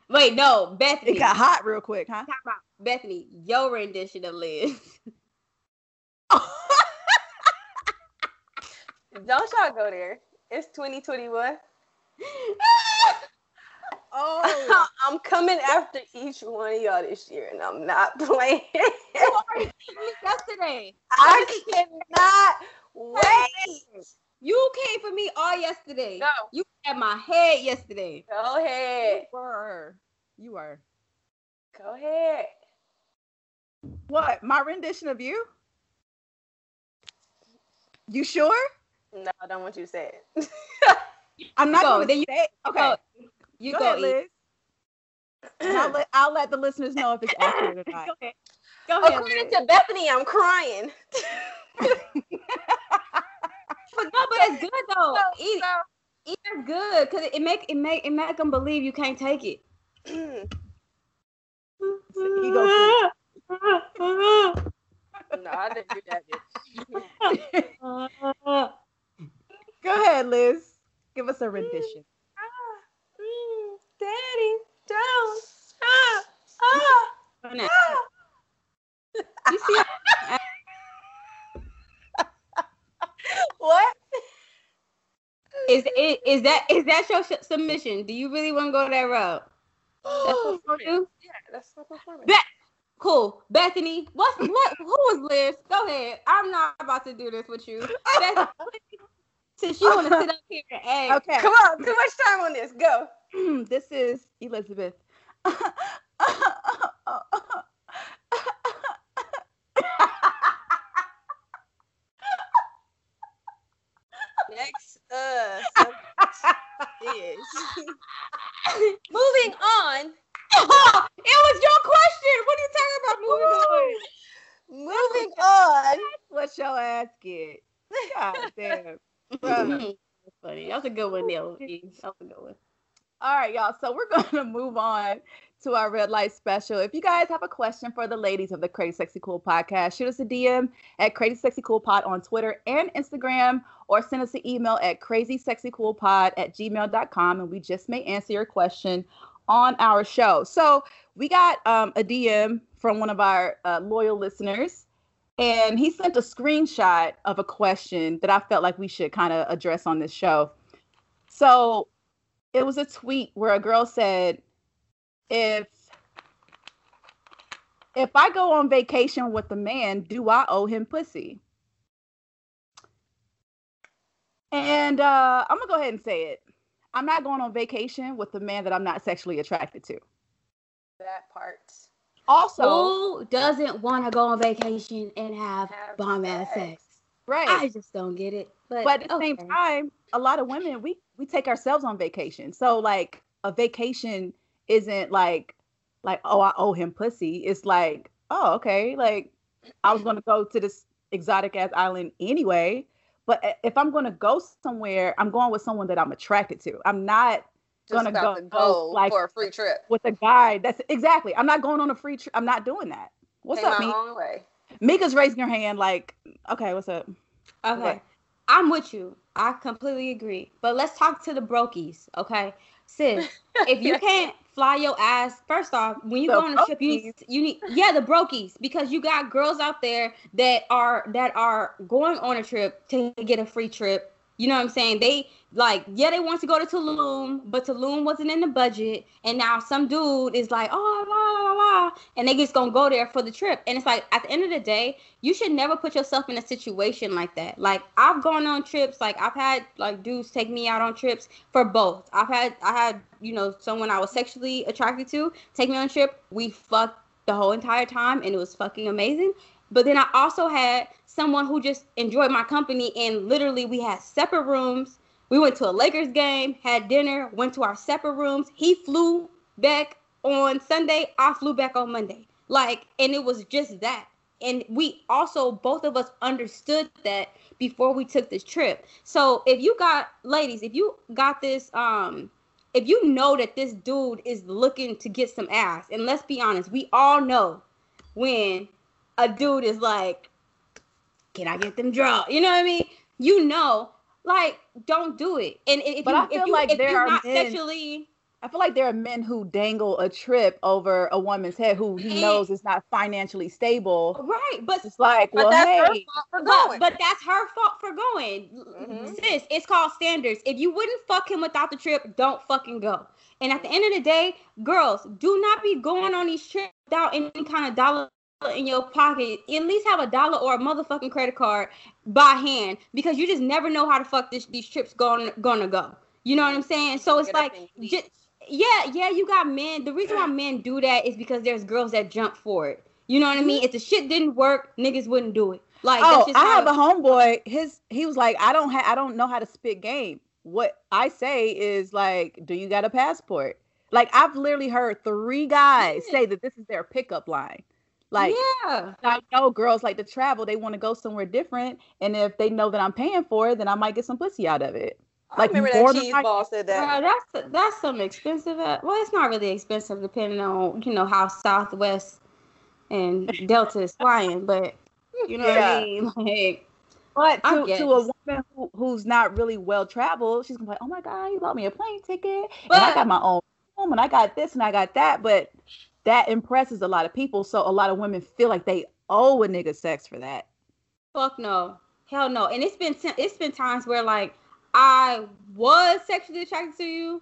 Wait, no, Bethany. it got hot real quick, huh? Talk about Bethany, your rendition of Liz. Don't y'all go there. It's 2021. oh, I'm coming after each one of y'all this year, and I'm not playing. yesterday. I cannot wait. You came for me all yesterday. Go. You had my head yesterday. Go ahead. you were. You were. Go ahead. What? My rendition of you? You sure? No, I don't want you to say it. I'm not going then to you- say. Okay, Go, you go, go, ahead. Liz. I'll let I'll let the listeners know if it's accurate or not. Go ahead. Go ahead. According Liz. to Bethany, I'm crying. But no, but it's good though. Eat, eat is good because it make it make it make them believe you can't take it. Mm. He goes no, I didn't do that. Bitch. Go ahead, Liz. Give us a rendition. Mm, Daddy, don't. Ah, ah, ah. You see, What? is it is that is that your sh- submission? Do you really want to go that route? That's what you do? Yeah, that's my performance. Bet- Cool, Bethany. What's what? Who was Liz? Go ahead. I'm not about to do this with you. Bethany, Since you want to sit up here and ask. Okay. Come on, too much time on this. Go. this is Elizabeth. Next, uh, is moving on. it was your question. What are you talking about? Moving on. Moving on. what your ass get? God damn. That's funny. That was a good one, Neil. That was a good one. All right, y'all. So we're going to move on to our red light special. If you guys have a question for the ladies of the Crazy Sexy Cool podcast, shoot us a DM at Crazy Sexy Cool Pod on Twitter and Instagram, or send us an email at crazysexycoolpod at gmail.com, and we just may answer your question on our show. So we got um, a DM from one of our uh, loyal listeners, and he sent a screenshot of a question that I felt like we should kind of address on this show. So it was a tweet where a girl said, if if I go on vacation with a man, do I owe him pussy? And uh, I'm gonna go ahead and say it. I'm not going on vacation with a man that I'm not sexually attracted to. That part. Also, Who doesn't want to go on vacation and have, Have bomb ass sex. sex? right. I just don't get it. But, but at the same time, a lot of women we we take ourselves on vacation. So like a vacation isn't like like oh I owe him pussy. It's like oh okay like I was gonna go to this exotic ass island anyway. But if I'm gonna go somewhere, I'm going with someone that I'm attracted to. I'm not Just gonna about go, to go like for a free trip. with a guy. That's exactly. I'm not going on a free trip. I'm not doing that. What's Came up, my Mika? way. Mika's raising her hand like okay, what's up? Okay. Okay. I'm with you. I completely agree. But let's talk to the brokies, okay? Sis, if you can't fly your ass, first off, when you The go on a trip, you need you need yeah, the brokies. Because you got girls out there that are that are going on a trip to get a free trip. You know what I'm saying? They like, yeah, they want to go to Tulum, but Tulum wasn't in the budget. And now some dude is like, oh la la la and they just gonna go there for the trip. And it's like at the end of the day, you should never put yourself in a situation like that. Like I've gone on trips, like I've had like dudes take me out on trips for both. I've had I had, you know, someone I was sexually attracted to take me on a trip. We fucked the whole entire time and it was fucking amazing. But then I also had someone who just enjoyed my company and literally we had separate rooms. We went to a Lakers game, had dinner, went to our separate rooms. He flew back on Sunday, I flew back on Monday. Like, and it was just that and we also both of us understood that before we took this trip so if you got ladies if you got this um if you know that this dude is looking to get some ass and let's be honest we all know when a dude is like can i get them draw you know what i mean you know like don't do it and if But you, I feel if you, like if there you're are not men- sexually I feel like there are men who dangle a trip over a woman's head who he knows is not financially stable. right but It's like, But well, that's her hey, fault for But, going. but that's her fault for going. Mhm. Sis, it's called standards. If you wouldn't fuck him without the trip, don't fucking go. And at the end of the day, girls, do not be going on these trips without any kind of dollar in your pocket. At least have a dollar or a motherfucking credit card by hand because you just never know how the fuck this, these trips going gonna go. You know what I'm saying? So it's Get like just yeah, yeah, you got men. The reason why men do that is because there's girls that jump for it. You know what I mean? Mm-hmm. If the shit didn't work, niggas wouldn't do it. Like oh, that's just I have a homeboy. His he was like, I don't have, I don't know how to spit game. What I say is like, do you got a passport? Like I've literally heard three guys say that this is their pickup line. Like yeah. I know girls like to travel. They want to go somewhere different, and if they know that I'm paying for it, then I might get some pussy out of it. I like remember more that than cheese I- ball said that. Well, that's that's some expensive. uh, Well, it's not really expensive depending on you know how Southwest and Delta is flying, but you know what I mean. Like, But to, to a woman who, who's not really well traveled, she's gonna be like, "Oh my god, you bought me a plane ticket, and I got my own home, and I got this, and I got that." But that impresses a lot of people, so a lot of women feel like they owe a nigga sex for that. fuck no, hell no. And it's been t- it's been times where like I was sexually attracted to you,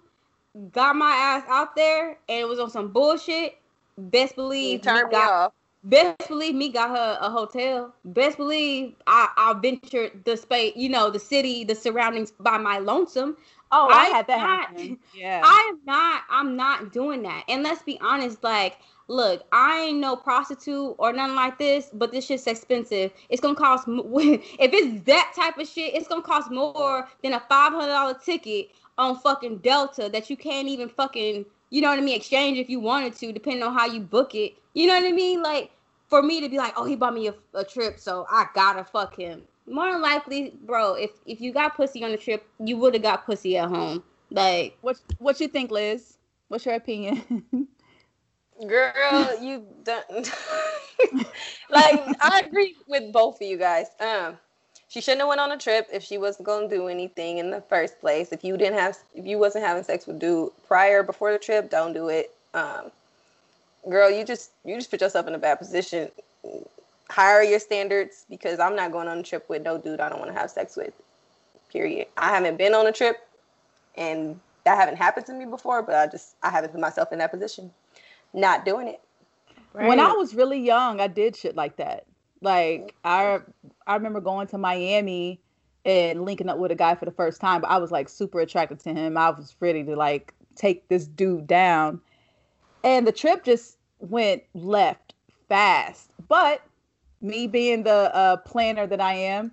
got my ass out there, and it was on some bullshit. Best You believe turned me got off. Best believe me got her a hotel. Best believe I I ventured the space, you know, the city, the surroundings by my lonesome. Oh, I, I had that not- happen. Yeah. I am not. I'm not doing that. And let's be honest, like, look, I ain't no prostitute or nothing like this, but this shit's expensive. It's gonna cost. If it's that type of shit, it's gonna cost more than a five hundred dollar ticket on fucking Delta that you can't even fucking, you know what I mean, exchange if you wanted to, depending on how you book it. You know what I mean? Like, for me to be like, oh, he bought me a, a trip, so I gotta fuck him. More than likely, bro, if if you got pussy on the trip, you would have got pussy at home. Like, what What you think, Liz? What's your opinion? Girl, you don't. like I agree with both of you guys. Um, she shouldn't have went on a trip if she wasn't gonna do anything in the first place. If you didn't have, if you wasn't having sex with dude prior before the trip, don't do it. Um, girl, you just you just put yourself in a bad position. Higher your standards because I'm not going on a trip with no dude I don't want to have sex with. Period. I haven't been on a trip, and that haven't happened to me before. But I just I haven't put myself in that position. Not doing it. When I was really young, I did shit like that. Like I I remember going to Miami and linking up with a guy for the first time, but I was like super attracted to him. I was ready to like take this dude down. And the trip just went left fast. But me being the uh, planner that I am,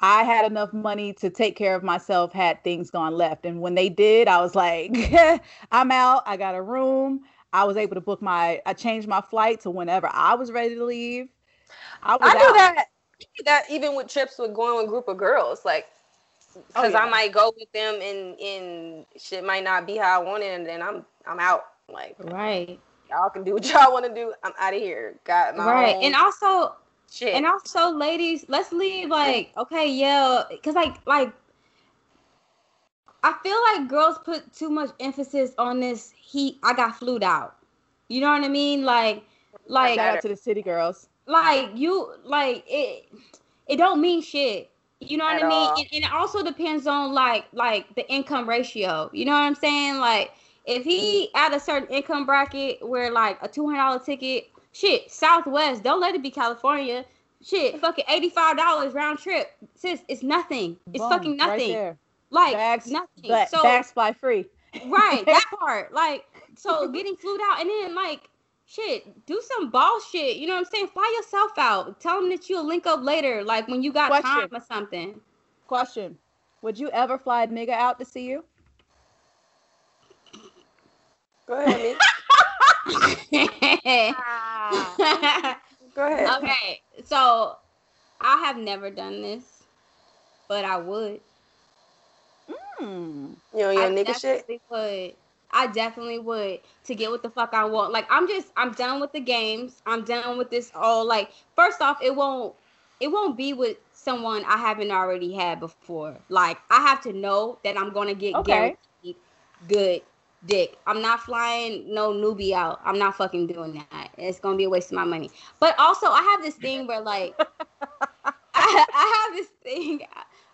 I had enough money to take care of myself had things gone left. And when they did, I was like, I'm out. I got a room. I was able to book my, I changed my flight to whenever I was ready to leave. I was I do out. that. I do that even with trips with going with a group of girls, like because Oh, yeah. I might go with them and and shit might not be how I want it, and then I'm I'm out. Like right, y'all can do what y'all want to do. I'm out of here. Got my right, own and also shit. and also ladies let's leave like okay yeah because like like i feel like girls put too much emphasis on this he i got flued out. You know what i mean? Like like Shout out to the city girls. like you like it it don't mean shit. You know what At i mean? and, and it also depends on like like the income ratio. You know what i'm saying? Like if he at a certain income bracket where like a $200 ticket shit southwest don't let it be california. Shit fucking $85 round trip. Sis it's nothing. It's Boom, fucking right nothing. there. like Bags, nothing. Ba- so bags fly free. right that part. Like so getting flued out and then like shit do some ball shit. You know what i'm saying? Fly yourself out. Tell them that you'll link up later like when you got Question. time or something. Question: Would you ever fly a nigga out to see you? Go ahead, me. Go ahead. okay so i have never done this but i would Hmm. You know your I nigga shit. definitely would. I definitely would to get what the fuck I want. Like I'm just I'm done with the games. I'm done with this all like first off it won't it won't be with someone I haven't already had before. Like I have to know that I'm gonna get Okay. guaranteed good dick. I'm not flying no newbie out. I'm not fucking doing that. It's gonna be a waste of my money. But also I have this thing where like I, I have this thing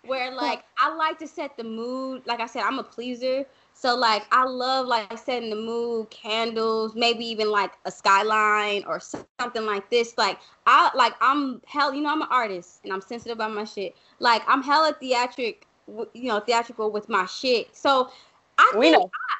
where like I like to set the mood. Like I said, I'm a pleaser. So like I love like setting the mood, candles, maybe even like a skyline or something like this. Like I like I'm hell, you know, I'm an artist and I'm sensitive about my shit. Like I'm hella theatric, you know, theatrical with my shit. So I We know. I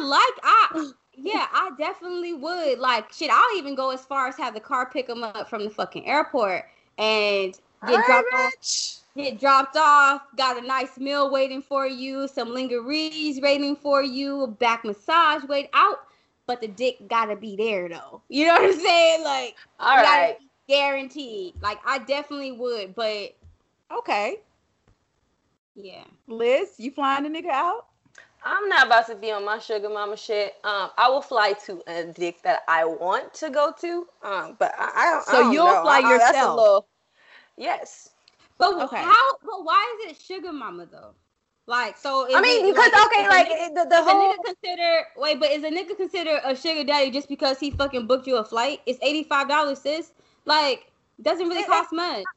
like I yeah, I definitely would. Like shit, I'll even go as far as have the car pick them up from the fucking airport and get Alright, dropped off bitch. get dropped off, got a nice meal waiting for you, some lingeries waiting for you, back massage wait out, but the dick gotta be there though. You know what I'm saying? Like All gotta guaranteed. Like I definitely would, but Okay, yeah. Liz, you flying a nigga out? I'm not about to be on my sugar mama shit. Um, I will fly to a dick that I want to go to. Um, but I, I don't. I So don't you'll know. fly I- I- that's a yourself? little- yes. But Okay. how but why is it sugar mama though? Like so is I mean, it, because like, okay, is a like nigga- it- the, the is a whole. nigga consider wait, but is a nigga consider a sugar daddy just because he fucking booked you a flight? It's eighty five dollars, sis. Like doesn't really Yeah, cost much.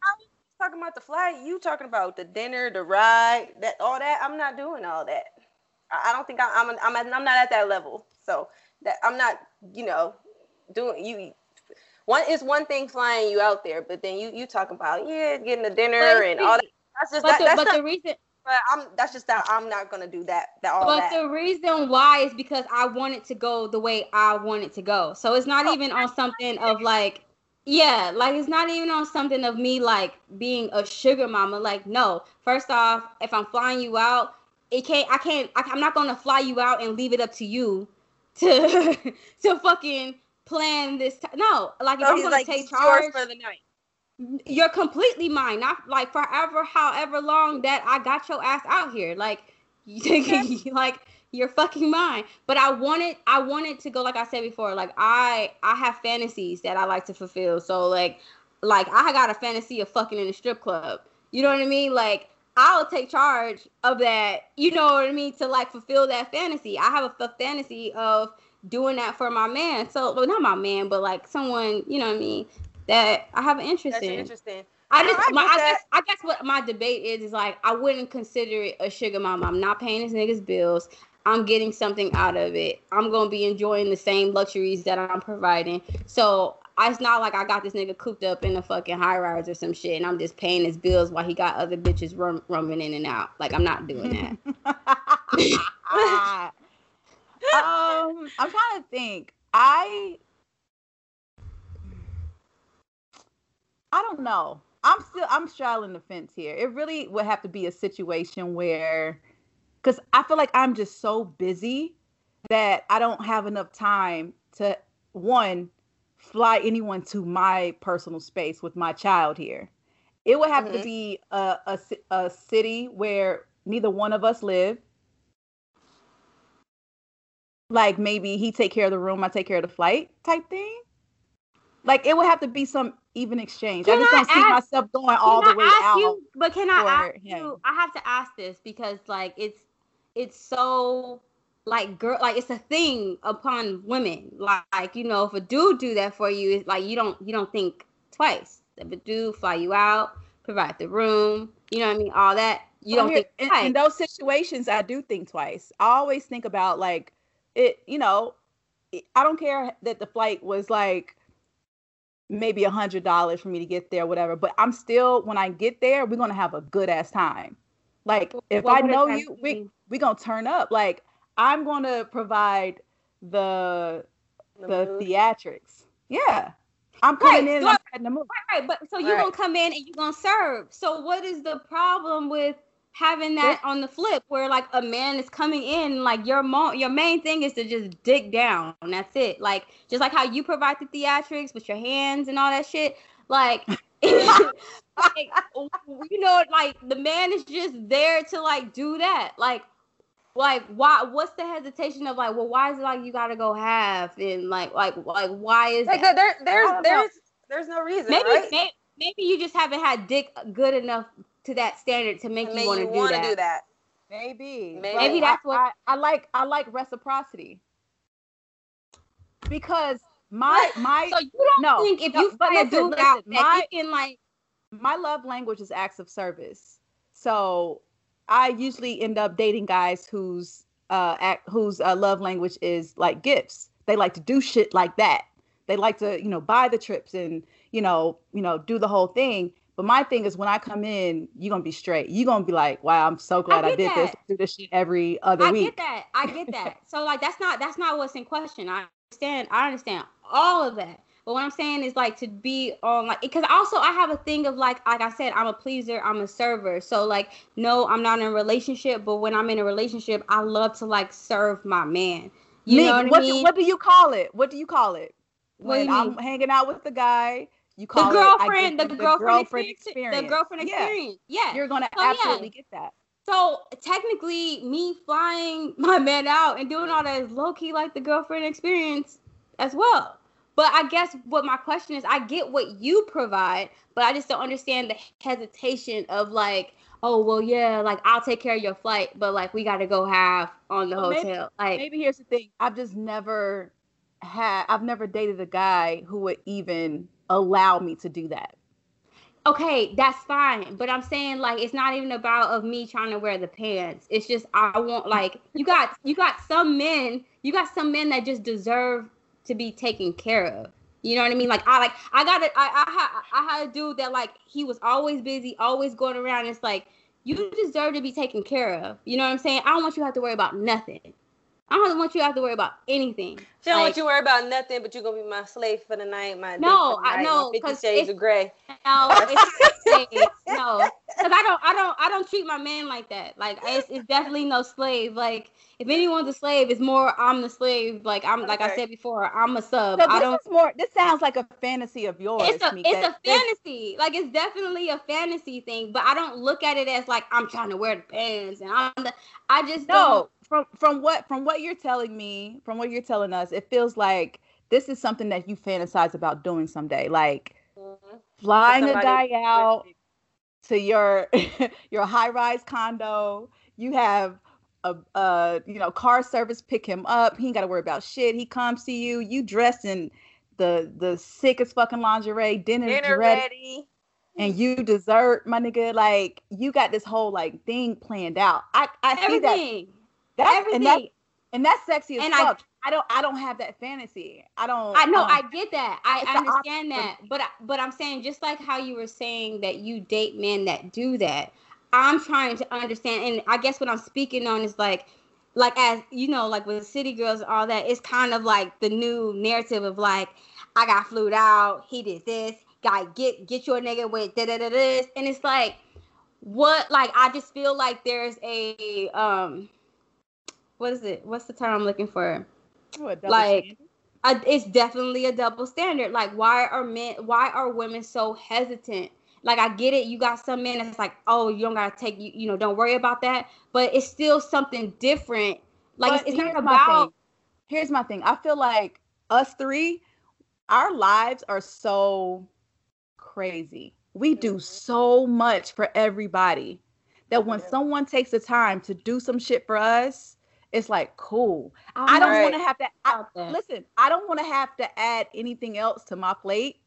talking about the flight. You talking about the dinner, the ride, that all that. I'm not doing all that. I, don't think I, I'm. I'm. I'm not at that level. So that I'm not. You know, doing you. one is one thing flying you out there, but then you you talk about yeah, getting a dinner and all that. That's just but that, the, that's but not, the reason but I'm that's just that I'm not gonna do that. That all but that. the reason why is because I want it to go the way I want it to go. So it's not Oh, even on something of like, yeah, like it's not even on something of me like being a sugar mama. Like, no. First off, if I'm flying you out, it can't. I can't. I, I'm not gonna fly you out and leave it up to you to to fucking plan this. T- no, like if so I'm gonna like take charge for the night. you're completely mine. Not like forever, however long that I got your ass out here. Like, like you're fucking mine. But I wanted, I wanted to go. Like I said before, like I, I have fantasies that I like to fulfill. So like, like I got a fantasy of fucking in a strip club. You know what I mean? Like I'll take charge of that. You know what I mean? To like fulfill that fantasy. I have a f- fantasy of doing that for my man. So, well, not my man, but like someone. You know what I mean? That I have an interest That's in. interesting. I just, I my, I, guess, I guess what my debate is is like I wouldn't consider it a sugar mama. I'm not paying this nigga's bills. I'm getting something out of it. I'm gonna be enjoying the same luxuries that I'm providing. So it's not like I got this nigga cooped up in a fucking high rise or some shit, and I'm just paying his bills while he got other bitches rum, roaming in and out. Like I'm not doing that. um, I'm trying to think. I I don't know. I'm still I'm straddling the fence here. It really would have to be a situation where cuz I feel like I'm just so busy that I don't have enough time to one fly anyone to my personal space with my child here. It would have to Mhm. be a, a a city where neither one of us live like maybe he take care of the room, I take care of the flight type thing. Like it would have to be some even exchange. I just I don't see myself going all the way I out. You, but can I ask him. you? I have to ask this because like it's it's so like girl like it's a thing upon women. Like, like you know, if a dude do that for you, it's like you don't you don't think twice. If a dude fly you out, provide the room, you know what I mean, all that. You don't here- think in, twice. in those situations, I do think twice. I always think about like it. You know, I don't care that the flight was like maybe a hundred dollars for me to get there, whatever. But I'm still when I get there, we're gonna have a good ass time. Like if What I know you, we mean? we gonna turn up. Like I'm gonna provide the The the theatrics. Yeah, I'm coming Right, in. so and I'm setting the mood. Right, right, but so you Right. gonna come in and you gonna serve. So what is the problem with having that on the flip where like a man is coming in like your mo- your main thing is to just dig down and that's it. Like just like how you provide the theatrics with your hands and all that shit. Like, like you know, like the man is just there to like do that. Like like why what's the hesitation of like well why is it like you gotta go half and like like like why is Like that? there, there's I know. there's there's no reason, maybe, right? may, maybe you just haven't had dick good enough to that standard to make To you want to do that. do that. Maybe. Maybe. Maybe that's I, what- I, I like. I like reciprocity because my my So you don't no, think if no, you but find a dude out listen, that my- he can like my love language is acts of service. So I usually end up dating guys whose uh act, whose uh, love language is like gifts. They like to do shit like that. They like to you know buy the trips and you know you know do the whole thing. But my thing is when I come in, you're gonna be straight. You're gonna be like, wow, I'm so glad I, get did this. that. Do this shit every other I week. I get that. I get that. so like that's not that's not what's in question. I understand. I understand all of that. But what I'm saying is like to be on like because also I have a thing of like like I said I'm a pleaser. I'm a server. So like no, I'm not in a relationship. But when I'm in a relationship, I love to like serve my man. You Me, know what, what, I mean? do, what do you call it? What do you call it? When I'm mean? hanging out with the guy, you call the girlfriend, it I the, give girlfriend, experience, experience. the girlfriend experience. Yeah. You're gonna yeah. absolutely get that. So technically, me flying my man out and doing all that is low key like the girlfriend experience as well. But I guess what my question is, I get what you provide, but I just don't understand the hesitation of like, oh well, yeah, like I'll take care of your flight, but like we got to go half on the Well, maybe- hotel. like, Maybe here's the thing. I've just never had I've never dated a guy who would even allow me to do that. okay, that's fine. But I'm saying like it's not even about of me trying to wear the pants. It's just I want like you got you got some men, you got some men that just deserve to be taken care of. You know what I mean? Like I like I got it. I I had a dude that like he was always busy, always going around. It's like you deserve to be taken care of. You know what I'm saying? I don't want you to have to worry about nothing. I don't want you to have to worry about anything. She don't like, want you to worry about nothing, but you're gonna be my slave for the night. My no, I know because shades of gray. No, it's no, because I don't, I don't, I don't treat my man like that. Like it's, it's definitely no slave. Like if anyone's a slave, it's more I'm the slave. Like I'm, okay. like I said before, I'm a sub. So I don't. more. This sounds like a fantasy of yours. It's a, it's a fantasy. Like it's definitely a fantasy thing, but I don't look at it as like I'm trying to wear the pants and I'm the. I just no. Don't, from from what from what you're telling me, from what you're telling us, it feels like this is something that you fantasize about doing someday, like mm-hmm. flying a guy out to your your high rise condo. You have a, a you know car service pick him up. He ain't got to worry about shit. He comes to you. You dressed in the the sickest fucking lingerie. Dinner, Dinner ready. ready. And you dessert, my nigga. Like you got this whole like thing planned out. I I see that that's everything. And, that, and that's sexy as and fuck. I, I don't I don't have that fantasy. I don't I know um, I get that. I understand that. But but I'm saying just like how you were saying that you date men that do that. I'm trying to understand and I guess what I'm speaking on is like like as you know like with city girls and all that it's kind of like the new narrative of like I got flued out, he did this, guy get get your nigga with da da da this and it's like what like I just feel like there's a um what is it? What's the term I'm looking for? Oh, like a, it's definitely a double standard. Like why are men why are women so hesitant? Like I get it, you got some men that's like, oh, you don't gotta take you, you know, don't worry about that. But it's still something different. Like it's, it's not about here's my thing. I feel like us three, our lives are so crazy. We do mm-hmm. so much for everybody that when someone takes the time to do some shit for us, it's like cool. All I don't right. want to have to I, listen. I don't want to have to add anything else to my plate.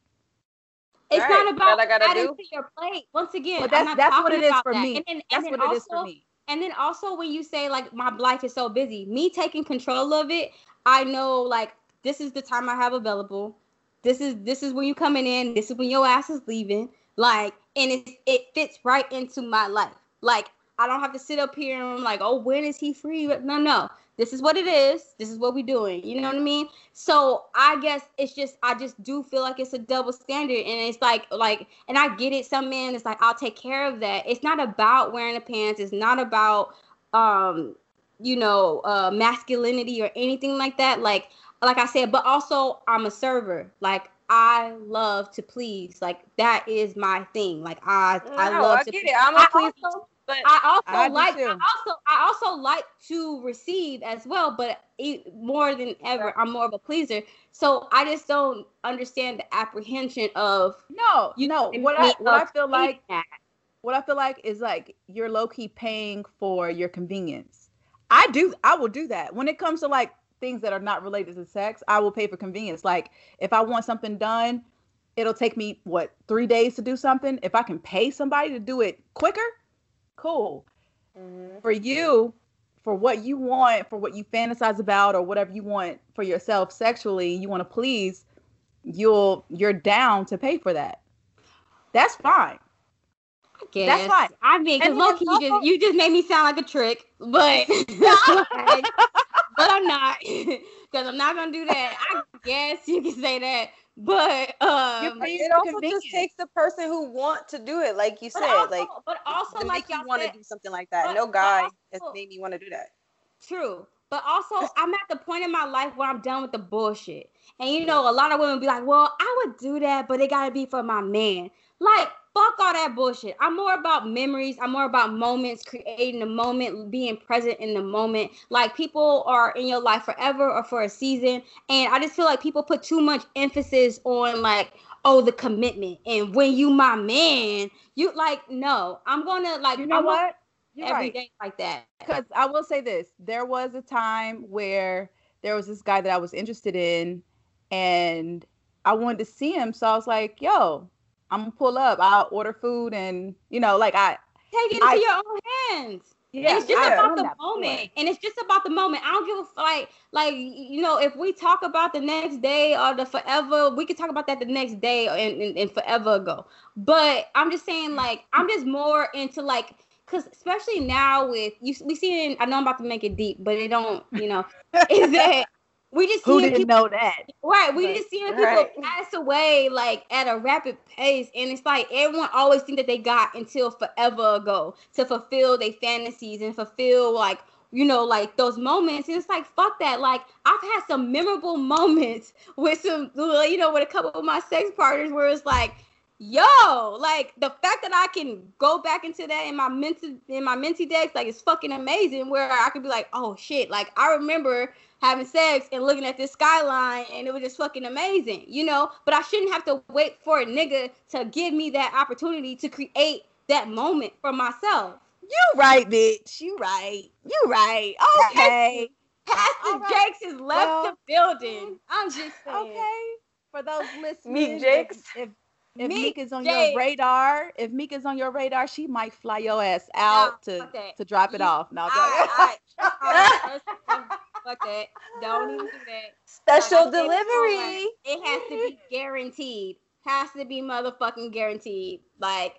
It's right. not about adding do. to your plate. Once again, but that's that's what it is for that. me. And then, that's and what also, it is for me. And then also when you say like my life is so busy, me taking control of it, I know like this is the time I have available. This is this is when you coming in. This is when your ass is leaving. Like, and it it fits right into my life. Like I don't have to sit up here and I'm like, oh, when is he free? No, no. This is what it is. This is what we're doing. You know what I mean? So I guess it's just I just do feel like it's a double standard. And it's like like and I get it. Some men it's like I'll take care of that. It's not about wearing the pants, it's not about um, you know, uh masculinity or anything like that. Like like I said, but also I'm a server. Like I love to please. Like that is my thing. Like I no, I love I to get it. I'm a please. But I also I like I also I also like to receive as well, but more than ever, I'm more of a pleaser. So I just don't understand the apprehension of no, you know what I what I feel like what I feel like is like you're low key paying for your convenience. I do I will do that when it comes to like things that are not related to sex. I will pay for convenience. Like if I want something done, it'll take me what three days to do something. If I can pay somebody to do it quicker, cool. Mm-hmm. For you, for what you want, for what you fantasize about, or whatever you want for yourself sexually, you want to please, you'll you're down to pay for that. That's fine. I guess. That's fine. I mean, because low key, you just you just made me sound like a trick, but but I'm not because I'm not gonna do that. I guess you can say that. But um, it also just takes the person who want to do it, like you said, also, like but also like you want to do something like that. But, no guy also, has made me want to do that. True, but also I'm at the point in my life where I'm done with the bullshit. And you know, a lot of women be like, "Well, I would do that, but it gotta be for my man." Like, fuck all that bullshit. I'm more about memories. I'm more about moments, creating the moment, being present in the moment. Like people are in your life forever or for a season. And I just feel like people put too much emphasis on like, oh, the commitment. And when you my man, you like, no, I'm gonna like you know I'm what? You're every right. day like that. Because I will say this. There was a time where there was this guy that I was interested in and I wanted to see him. So I was like, yo, I'm gonna pull up. I'll order food and you know, like I take it into I, your own hands. Yeah, it's just about the moment, and it's just about the moment. I don't give a like, like you know, if we talk about the next day or the forever, we could talk about that the next day and, and, and forever ago. But I'm just saying, like, I'm just more into like, cause especially now with you, we see. I know I'm about to make it deep, but it don't, you know, is that we just who didn't people, know that right we right. just seeing people right. pass away like at a rapid pace and it's like everyone always think that they got until forever ago to fulfill their fantasies and fulfill like you know like those moments and it's like fuck that like i've had some memorable moments with some you know with a couple of my sex partners where it's like yo, like the fact that I can go back into that in my mental in my mentee decks, like it's fucking amazing. Where I could be like, oh shit, like I remember having sex and looking at this skyline and it was just fucking amazing, you know? But I shouldn't have to wait for a nigga to give me that opportunity to create that moment for myself. You right, bitch. You right. You right. Okay. Pastor right. Jakes has left well, the building. I'm just saying. Okay. For those listening, Meek Jakes. If, if, if Meek, is on Jakes. your radar, if Meek is on your radar, she might fly your ass out no, to to drop it you, off. No, I, I, Fuck that. Don't even do that. Special like, delivery. It has to be guaranteed. Has to be motherfucking guaranteed. Like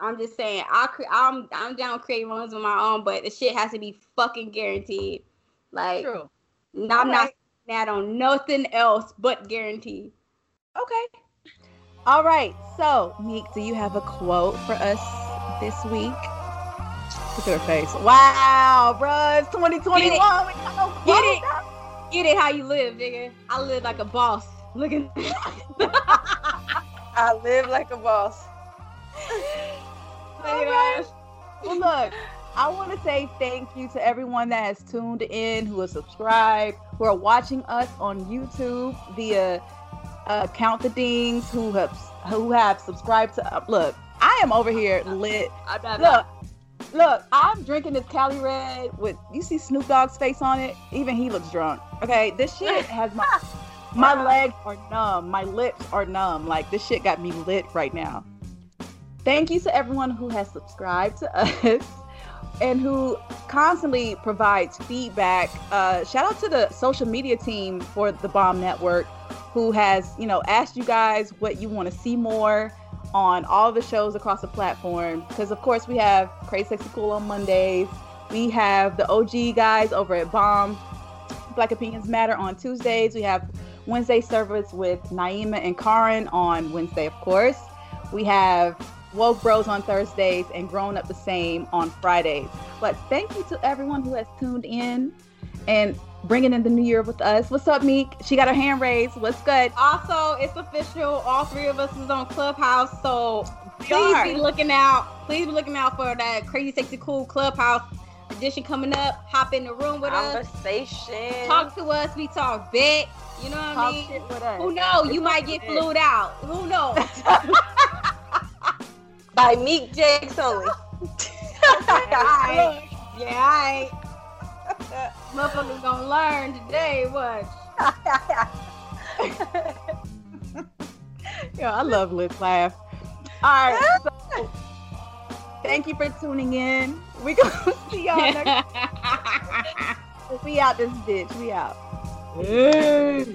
I'm just saying, I cre- I'm I'm down creating ones of my own, but the shit has to be fucking guaranteed. Like, True. I'm okay. not mad on nothing else but guaranteed. Okay. All right. So, Meek, do you have a quote for us this week? Look at her face. Wow, bro, it's 2021. Get it. No Get it. Get it how you live, nigga. I live like a boss. Look at I live like a boss. Right. Well, look, I want to say thank you to everyone that has tuned in, who has subscribed, who are watching us on YouTube via uh, Count the Dings, who have who have subscribed to. Uh, look, I am over here lit. Look, Look, I'm drinking this Cali Red with you see Snoop Dogg's face on it. Even he looks drunk. Okay, this shit has my my legs are numb, my lips are numb. Like this shit got me lit right now. Thank you to everyone who has subscribed to us and who constantly provides feedback. Uh, shout out to the social media team for the Bomb Network, who has you know asked you guys what you want to see more on all the shows across the platform. Because of course we have Crazy Sexy Cool on Mondays. We have the OG guys over at Bomb. Black Opinions Matter on Tuesdays. We have Wednesday service with Naima and Karin on Wednesday, of course. We have Woke Bros on Thursdays and Grown Up the Same on Fridays. But thank you to everyone who has tuned in. And bringing in the new year with us. What's up, Meek? She got her hand raised. What's good? Also, it's official. All three of us is on Clubhouse, so please be looking out. Please be looking out for that crazy, sexy, cool Clubhouse edition coming up. Hop in the room with Conversation. us. Conversation. Talk to us. We talk big. You know what talk I mean? Who knows? You might get flued out. Who knows? By Meek Jakes only. yeah, I Motherfuckers gonna learn today. What? Yo, I love Liz laugh. All right. So, thank you for tuning in. We gonna see y'all next. we out this bitch. We out. Peace.